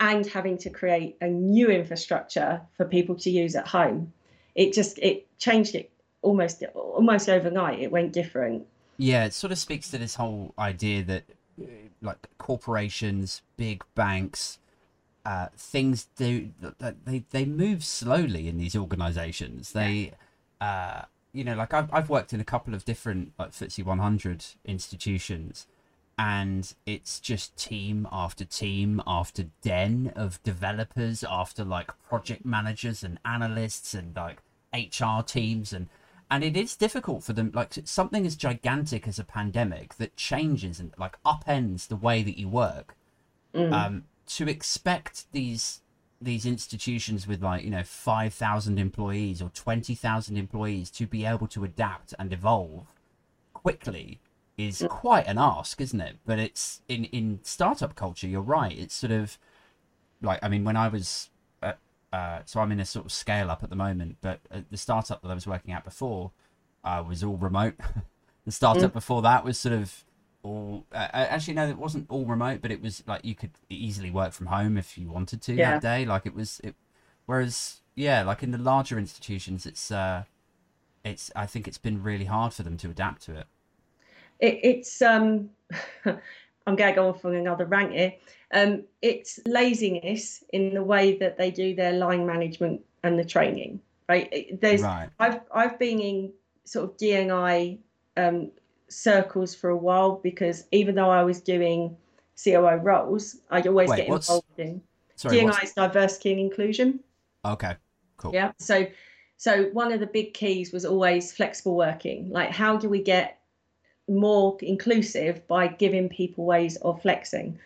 and having to create a new infrastructure for people to use at home it just it changed it almost almost overnight. It went different. Yeah it sort of speaks to this whole idea that like corporations big banks uh, things do they they move slowly in these organizations. They uh, you know like I've, I've worked in a couple of different like FTSE 100 institutions and it's just team after team after den of developers after like project managers and analysts and like hr teams and and it is difficult for them like something as gigantic as a pandemic that changes and like upends the way that you work mm. um to expect these these institutions with like you know 5000 employees or 20000 employees to be able to adapt and evolve quickly is quite an ask, isn't it? But it's in in startup culture. You're right. It's sort of like I mean, when I was at, uh, so I'm in a sort of scale up at the moment, but the startup that I was working at before uh, was all remote. the startup mm. before that was sort of all uh, actually no, it wasn't all remote, but it was like you could easily work from home if you wanted to yeah. that day. Like it was it. Whereas yeah, like in the larger institutions, it's uh, it's I think it's been really hard for them to adapt to it it, it's um, I'm going to go off on another rant here. Um, it's laziness in the way that they do their line management and the training. Right? There's right. I've I've been in sort of DNI um, circles for a while because even though I was doing COO roles, I'd always Wait, get involved in sorry, DNI's what's... diversity and inclusion. Okay, cool. Yeah. So so one of the big keys was always flexible working. Like how do we get more inclusive by giving people ways of flexing.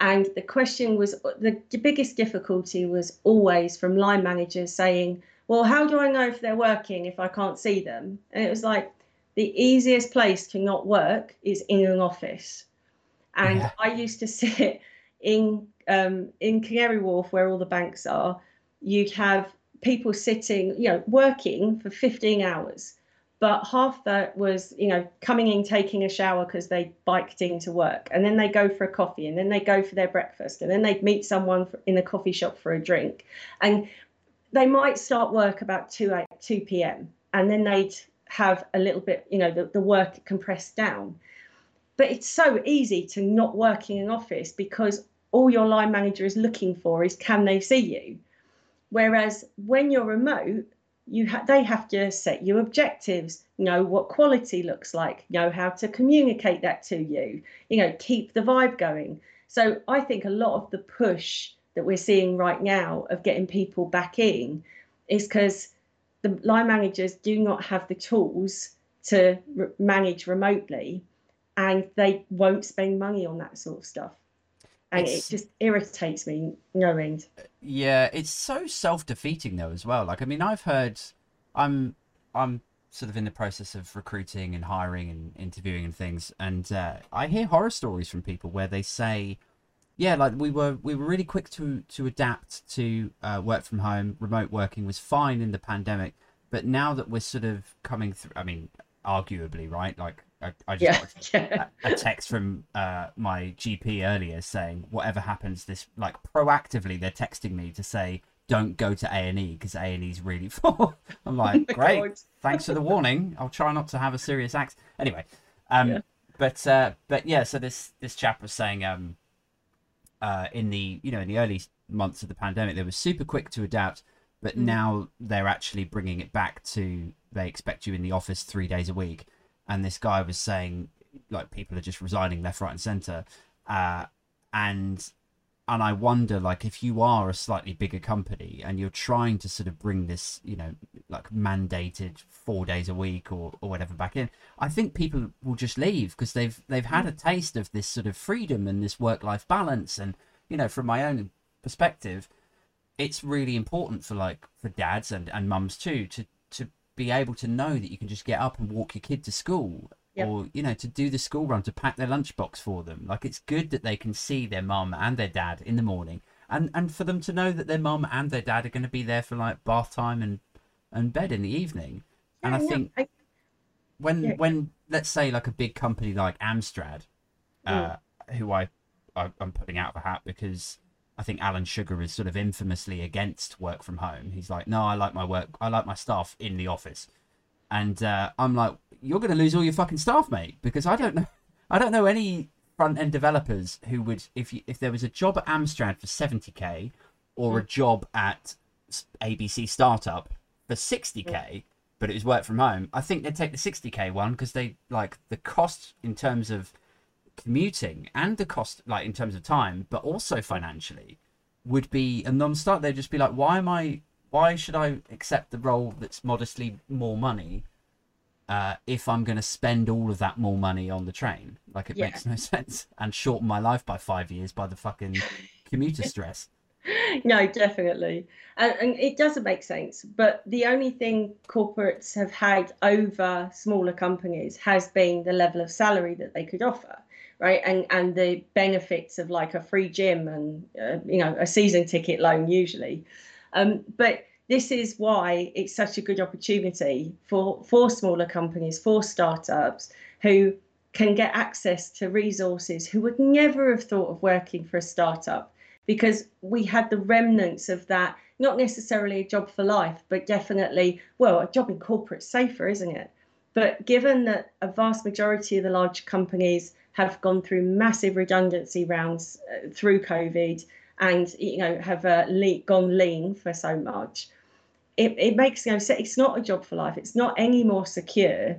And the question was the, biggest difficulty was always from line managers saying, Well, how do I know if they're working if I can't see them? And it was like the easiest place to not work is in an office. And yeah. I used to sit in um, in Canary Wharf where all the banks are. You'd have people sitting, you know, working for 15 hours but half that was you know coming in taking a shower because they biked into work. And then they go for a coffee and then they go for their breakfast and then they'd meet someone in a coffee shop for a drink. And they might start work about 2 2 p.m and then they'd have a little bit you know the, the work compressed down. But it's so easy to not work in an office because all your line manager is looking for is can they see you? Whereas when you're remote you ha- they have to set you objectives know what quality looks like know how to communicate that to you you know keep the vibe going. So i think a lot of the push that we're seeing right now of getting people back in is because the line managers do not have the tools to re- manage remotely and they won't spend money on that sort of stuff and it just irritates me no end. Yeah, it's so self-defeating though as well. Like, I mean, I've heard, I'm, I'm sort of in the process of recruiting and hiring and interviewing and things, and uh, I hear horror stories from people where they say, yeah, like we were, we were really quick to to adapt to uh, work from home. Remote working was fine in the pandemic, but now that we're sort of coming through, I mean, arguably, right? Like I, I just yeah, got a, a, text from uh, my GP earlier saying whatever happens, this like proactively they're texting me to say don't go to A and E because A and E's really full. I'm like, oh great, God. thanks for the warning. I'll try not to have a serious accident. Anyway, um, yeah. but uh, but yeah, so this this chap was saying um, uh, in the you know in the early months of the pandemic they were super quick to adapt, but mm. now they're actually bringing it back to they expect you in the office three days a week and this guy was saying like people are just resigning left, right, and center, uh, and and I wonder like if you are a slightly bigger company and you're trying to sort of bring this you know like mandated four days a week or, or whatever back in i think people will just leave because they've they've had a taste of this sort of freedom and this work life balance. And you know from my own perspective it's really important for like for dads and and mums too to to be able to know that you can just get up and walk your kid to school yep. or you know to do the school run to pack their lunchbox for them like it's good that they can see their mum and their dad in the morning and and for them to know that their mum and their dad are going to be there for like bath time and and bed in the evening and i think I, when yeah. when let's say like a big company like Amstrad, uh, who I, I I'm putting out of a hat because I think Alan Sugar is sort of infamously against work from home. He's like, no, I like my work, I like my staff in the office, and uh, I'm like, you're going to lose all your fucking staff, mate, because I don't know, I don't know any front end developers who would, if you, if there was a job at Amstrad for 70k, or a job at ABC startup for 60k, but it was work from home, I think they'd take the 60k one because they like the cost in terms of commuting and the cost like in terms of time, but also financially would be a non-start. They'd just be like, why am I? Why should I accept the role that's modestly more money? Uh, if I'm going to spend all of that more money on the train, like it Yeah. makes no sense, and shorten my life by five years by the fucking commuter stress. no, definitely. And, and it doesn't make sense. But the only thing corporates have had over smaller companies has been the level of salary that they could offer, right? And and the benefits of like a free gym and uh, you know a season ticket loan usually. Um, but this is why it's such a good opportunity for for smaller companies, for startups who can get access to resources who would never have thought of working for a startup because we had the remnants of that not necessarily a job for life but definitely well a job in corporate safer isn't it but given that a vast majority of the large companies have gone through massive redundancy rounds uh, through covid and you know have uh, le- gone lean for so much. It, it makes you know it's not a job for life. It's not any more secure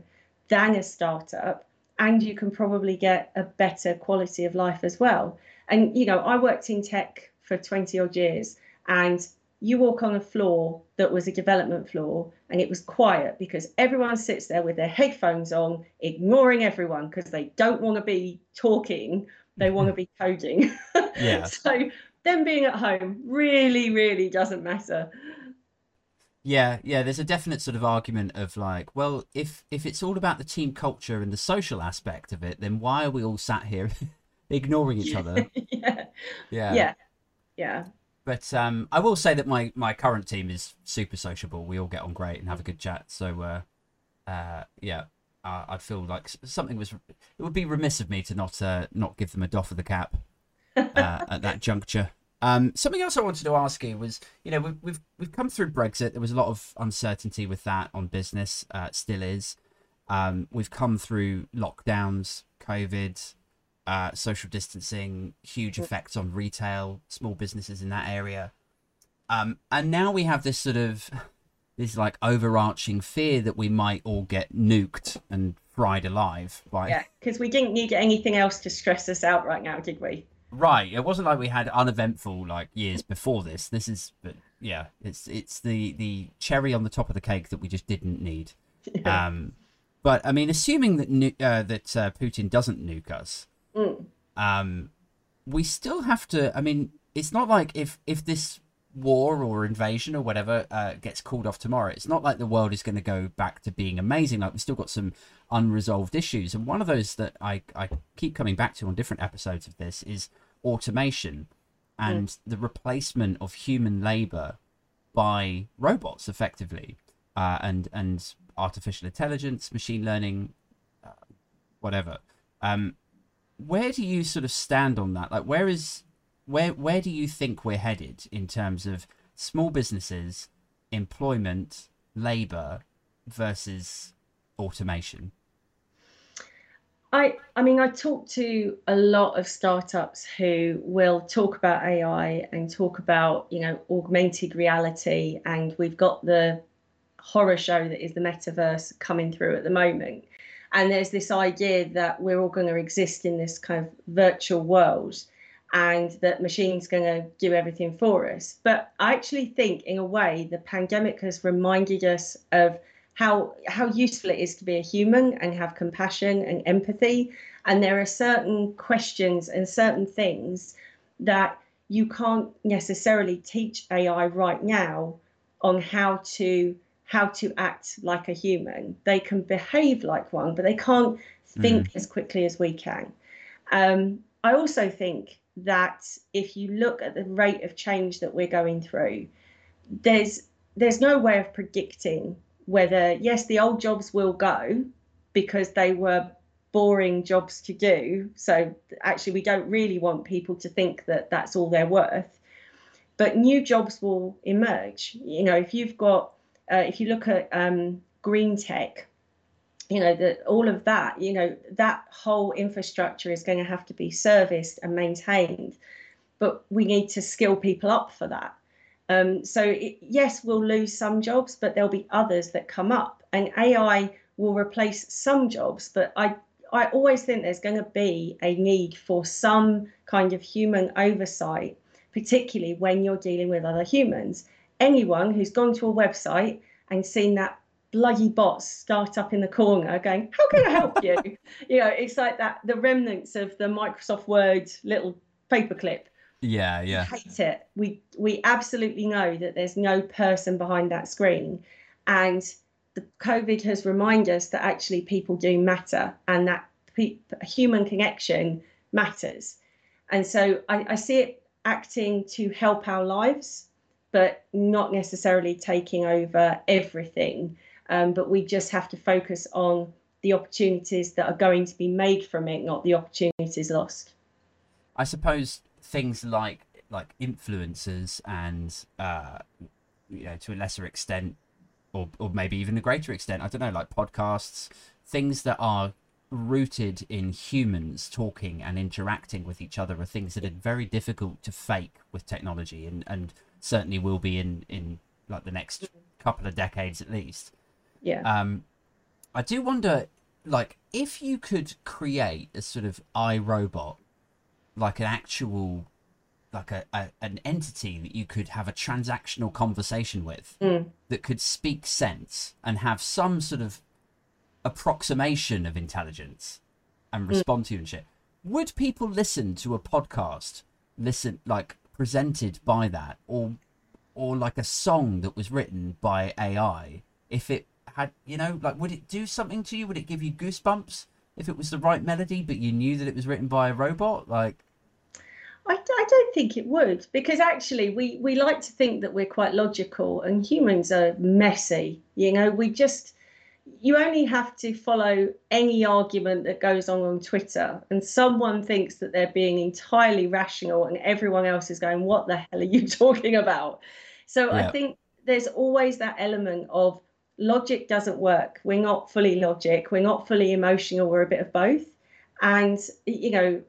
than a startup and you can probably get a better quality of life as well. And you know i worked in tech for 20 odd years and you walk on a floor that was a development floor and it was quiet because everyone sits there with their headphones on ignoring everyone because they don't want to be talking they want to be coding Yeah. so them being at home really really doesn't matter Yeah, yeah. There's a definite sort of argument of like, well, if if it's all about the team culture and the social aspect of it, then why are we all sat here ignoring each other? yeah Yeah. yeah yeah But um, I will say that my my current team is super sociable. We all get on great and have a good chat. So uh, uh, yeah, uh, I'd feel like something was. It would be remiss of me to not uh, not give them a doff of the cap uh, at that juncture. Um, something else I wanted to ask you was, you know, we've we've we've come through Brexit. There was a lot of uncertainty with that on business. Uh, still is. Um, we've come through lockdowns, COVID, uh, social distancing, huge effects on retail, small businesses in that area. Um, and now we have this sort of this like overarching fear that we might all get nuked and fried alive by yeah because we didn't need anything else to stress us out right now did we Right. It wasn't like we had uneventful like years before this. This is, but yeah, it's it's the the cherry on the top of the cake that we just didn't need. Um, but I mean, assuming that nu- uh, that uh, Putin doesn't nuke us, Mm. um, we still have to. I mean, it's not like if if this war or invasion or whatever uh, gets called off tomorrow, it's not like the world is going to go back to being amazing. Like we've still got some unresolved issues, and one of those that I I keep coming back to on different episodes of this is automation and the replacement of human labor by robots, effectively, uh, and and artificial intelligence, machine learning, uh, whatever. Um, where do you sort of stand on that? Like, where is where where do you think we're headed in terms of small businesses, employment, labor versus automation? I, I mean, I talk to a lot of startups who will talk about AI and talk about, you know, augmented reality, and we've got the horror show that is the metaverse coming through at the moment. And there's this idea that we're all going to exist in this kind of virtual world and that machines going to do everything for us. But I actually think, in a way, the pandemic has reminded us of how how useful it is to be a human and have compassion and empathy. And there are certain questions and certain things that you can't necessarily teach AI right now on how to how to act like a human. They can behave like one, but they can't think as quickly as we can. Um, I also think that if you look at the rate of change that we're going through, there's there's no way of predicting whether yes the old jobs will go because they were boring jobs to do. So actually, we don't really want people to think that that's all they're worth. But new jobs will emerge. You know, if you've got, uh, if you look at um, green tech, you know that all of that, you know, that whole infrastructure is going to have to be serviced and maintained. But we need to skill people up for that. Um, so it, yes, we'll lose some jobs, but there'll be others that come up, and AI will replace some jobs. But I I always think there's going to be a need for some kind of human oversight, particularly when you're dealing with other humans. Anyone who's gone to a website and seen that bloody bot start up in the corner going, How can I help you? you know, it's like that the remnants of the Microsoft Word little paperclip. Yeah, yeah. We hate it. We we absolutely know that there's no person behind that screen. And the COVID has reminded us that actually people do matter and that pe- human connection matters. And so I, I see it acting to help our lives, but not necessarily taking over everything. Um, but we just have to focus on the opportunities that are going to be made from it, not the opportunities lost. I suppose things like like influencers and uh, you know to a lesser extent or, or maybe even a greater extent, I don't know, like podcasts, things that are rooted in humans talking and interacting with each other are things that are very difficult to fake with technology and, and certainly will be in, in like the next couple of decades at least. Yeah. Um, I do wonder, like, if you could create a sort of iRobot, like an actual like a, a, an entity that you could have a transactional conversation with mm. that could speak sense and have some sort of approximation of intelligence and mm. respond mm. to you and shit would people listen to a podcast listen like presented by that or or like a song that was written by ai if it had you know like would it do something to you would it give you goosebumps if it was the right melody but you knew that it was written by a robot like I, I don't think it would because actually we, we like to think that we're quite logical and humans are messy. You know, we just, you only have to follow any argument that goes on on Twitter and someone thinks that they're being entirely rational and everyone else is going, what the hell are you talking about? So yeah. I think there's always that element of logic doesn't work. We're not fully logic. We're not fully emotional. We're a bit of both. And, you know,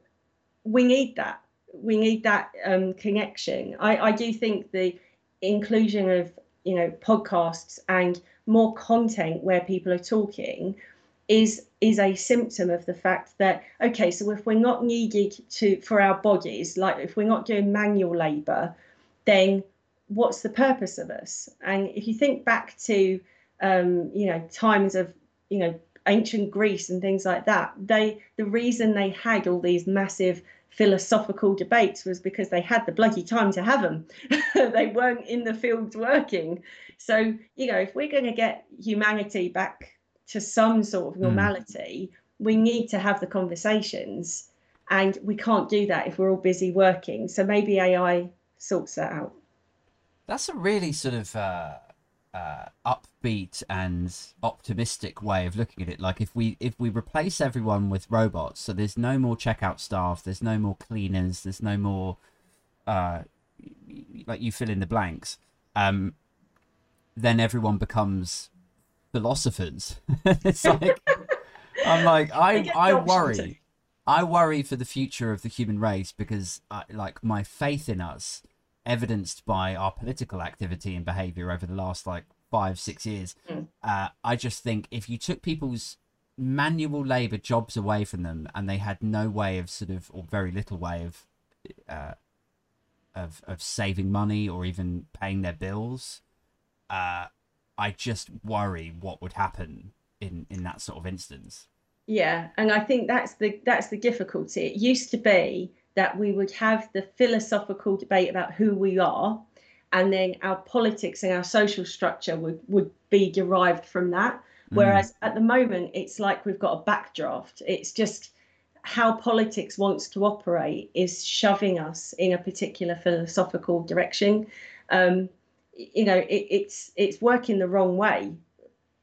we need that we need that um, connection. I, I do think the inclusion of you know podcasts and more content where people are talking is is a symptom of the fact that okay so if we're not needed to for our bodies like if we're not doing manual labor then what's the purpose of us? And if you think back to um, you know times of you know ancient greece and things like that they the reason they had all these massive philosophical debates was because they had the bloody time to have them. they weren't in the fields working. So, you know, if we're going to get humanity back to some sort of hmm. normality, mm. we need to have the conversations. And we can't do that if we're all busy working. So maybe AI sorts that out. That's a really sort of uh, uh, upbeat and optimistic way of looking at it. Like if we if we replace everyone with robots, so there's no more checkout staff, there's no more cleaners, there's no more uh, like you fill in the blanks. Um, then everyone becomes philosophers. it's like I'm like I I worry. I worry for the future of the human race because I, like my faith in us evidenced by our political activity and behavior over the last like five six years mm. uh, i just think if you took people's manual labor jobs away from them and they had no way of sort of or very little way of uh, of of saving money or even paying their bills uh, i just worry what would happen in in that sort of instance yeah and i think that's the that's the difficulty it used to be that we would have the philosophical debate about who we are, and then our politics and our social structure would, would be derived from that. Mm. Whereas at the moment, it's like we've got a backdraft. It's just how politics wants to operate is shoving us in a particular philosophical direction. Um, you know, it, it's it's working the wrong way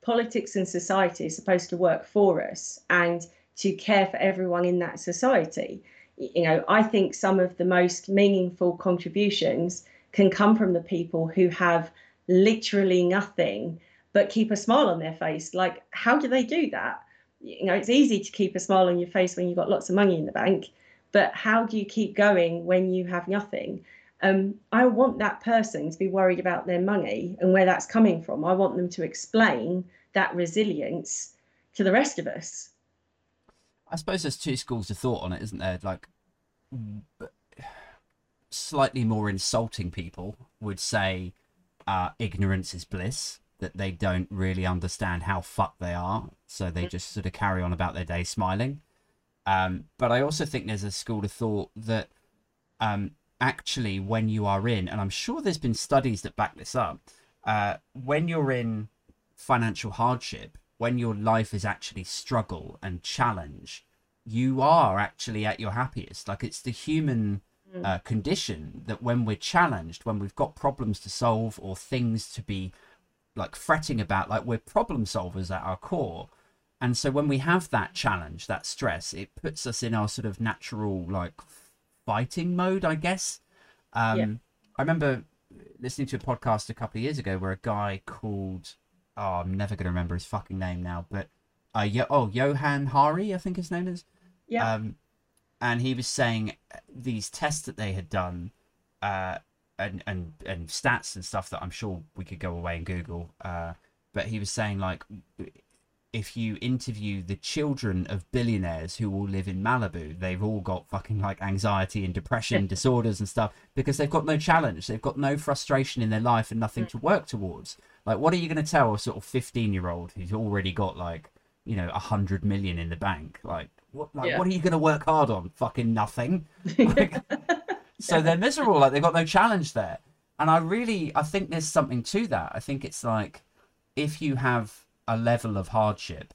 politics and society is supposed to work for us and to care for everyone in that society. You know, I think some of the most meaningful contributions can come from the people who have literally nothing but keep a smile on their face. Like, how do they do that? You know, it's easy to keep a smile on your face when you've got lots of money in the bank, but how do you keep going when you have nothing? Um, I want that person to be worried about their money and where that's coming from. I want them to explain that resilience to the rest of us. I suppose there's two schools of thought on it, isn't there? Like, slightly more insulting people would say uh, ignorance is bliss, that they don't really understand how fucked they are, so they just sort of carry on about their day smiling. Um, but I also think there's a school of thought that um, actually, when you are in, and I'm sure there's been studies that back this up, uh, when you're in financial hardship, when your life is actually struggle and challenge, you are actually at your happiest. Like it's the human uh, condition that when we're challenged, when we've got problems to solve or things to be like fretting about, like we're problem solvers at our core. And so when we have that challenge, that stress, it puts us in our sort of natural like fighting mode, I guess. Um, Yeah. I remember listening to a podcast a couple of years ago where a guy called, oh, I'm never going to remember his fucking name now, but uh, Yo- oh, Johann Hari, I think his name is. Yeah. Um, and he was saying these tests that they had done, uh, and and and stats and stuff that I'm sure we could go away and Google. Uh, but he was saying like, if you interview the children of billionaires who all live in Malibu, they've all got fucking like anxiety and depression disorders and stuff because they've got no challenge, they've got no frustration in their life and nothing to work towards. Like, what are you going to tell a sort of 15 year old who's already got like, you know, a hundred million in the bank? Like, what, like, Yeah. what are you going to work hard on? Fucking nothing. Like, so they're miserable. Like, they've got no challenge there. And I really, I think there's something to that. I think it's like, if you have a level of hardship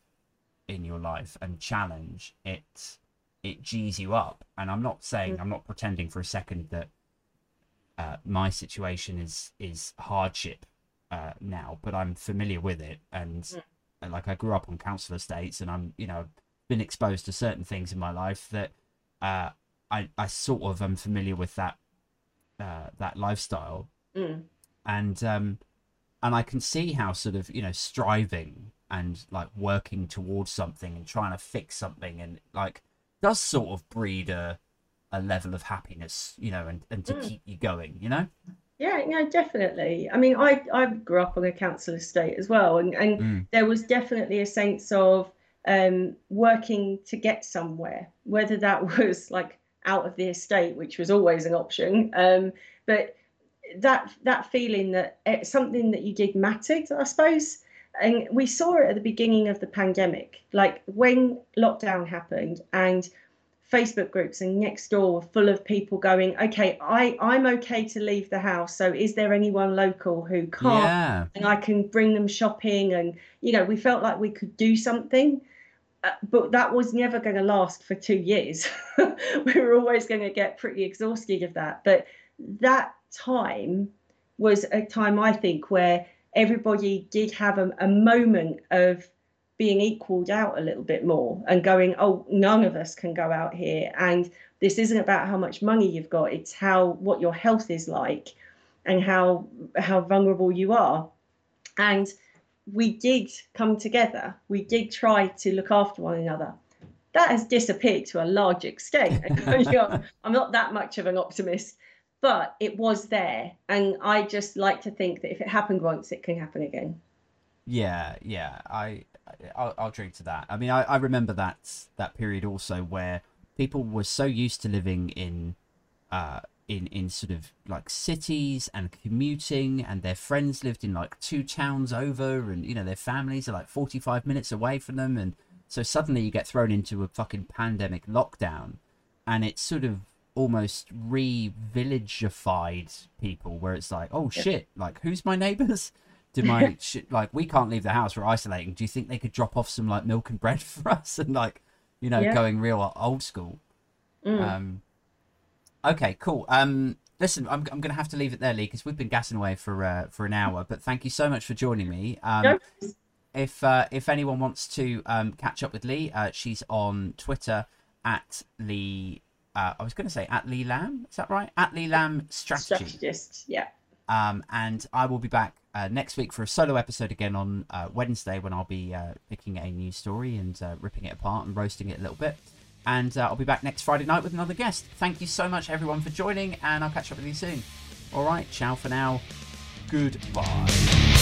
in your life and challenge, it it G's you up. And I'm not saying, I'm not pretending for a second that uh, my situation is is hardship uh, now, but I'm familiar with it, and, and like I grew up on council estates, and I'm you know been exposed to certain things in my life that uh, I I sort of am familiar with that uh, that lifestyle, Mm. and um, and I can see how sort of you know striving and like working towards something and trying to fix something and like does sort of breed a a level of happiness, you know, and and to Mm. keep you going, you know. Yeah, no, definitely. I mean, I I grew up on a council estate as well, and and Mm. there was definitely a sense of um, working to get somewhere, whether that was like out of the estate, which was always an option, um, but that that feeling that it, something that you did mattered, I suppose. And we saw it at the beginning of the pandemic, like when lockdown happened and Facebook groups and Nextdoor were full of people going, okay, I, I'm okay to leave the house. So is there anyone local who can't? Yeah. And I can bring them shopping. And, you know, we felt like we could do something. Uh, but that was never going to last for two years. we were always going to get pretty exhausted of that. But that time was a time, I think, where everybody did have a, a moment of being equaled out a little bit more and going, oh, none of us can go out here. And this isn't about how much money you've got, it's how what your health is like and how how vulnerable you are. And we did come together. We did try to look after one another. That has disappeared to a large extent. I'm not that much of an optimist, but it was there. And I just like to think that if it happened once, it can happen again. Yeah, yeah, I, I'll, I'll drink to that. I mean, I, I remember that that period also where people were so used to living in, uh, in in sort of like cities and commuting, and their friends lived in like two towns over, and you know their families are like forty five minutes away from them, and so suddenly you get thrown into a fucking pandemic lockdown, and it's sort of almost re-villagified people where it's like oh shit like who's my neighbors do my shit like we can't leave the house we're isolating do you think they could drop off some like milk and bread for us and like you know Yeah. going real old school Mm. um okay cool um listen i'm, I'm gonna have to leave it there lee because we've been gassing away for uh, for an hour but thank you so much for joining me um No, if uh, if anyone wants to um, catch up with Lee, uh, she's on Twitter at Lee. Uh, I was going to say at Lee Lamb. Is that right? At Lee Lamb Strategy. Strategist, yeah. Um, and I will be back uh, next week for a solo episode again on uh, Wednesday when I'll be uh, picking a new story and uh, ripping it apart and roasting it a little bit. And uh, I'll be back next Friday night with another guest. Thank you so much, everyone, for joining, and I'll catch up with you soon. All right, ciao for now. Goodbye.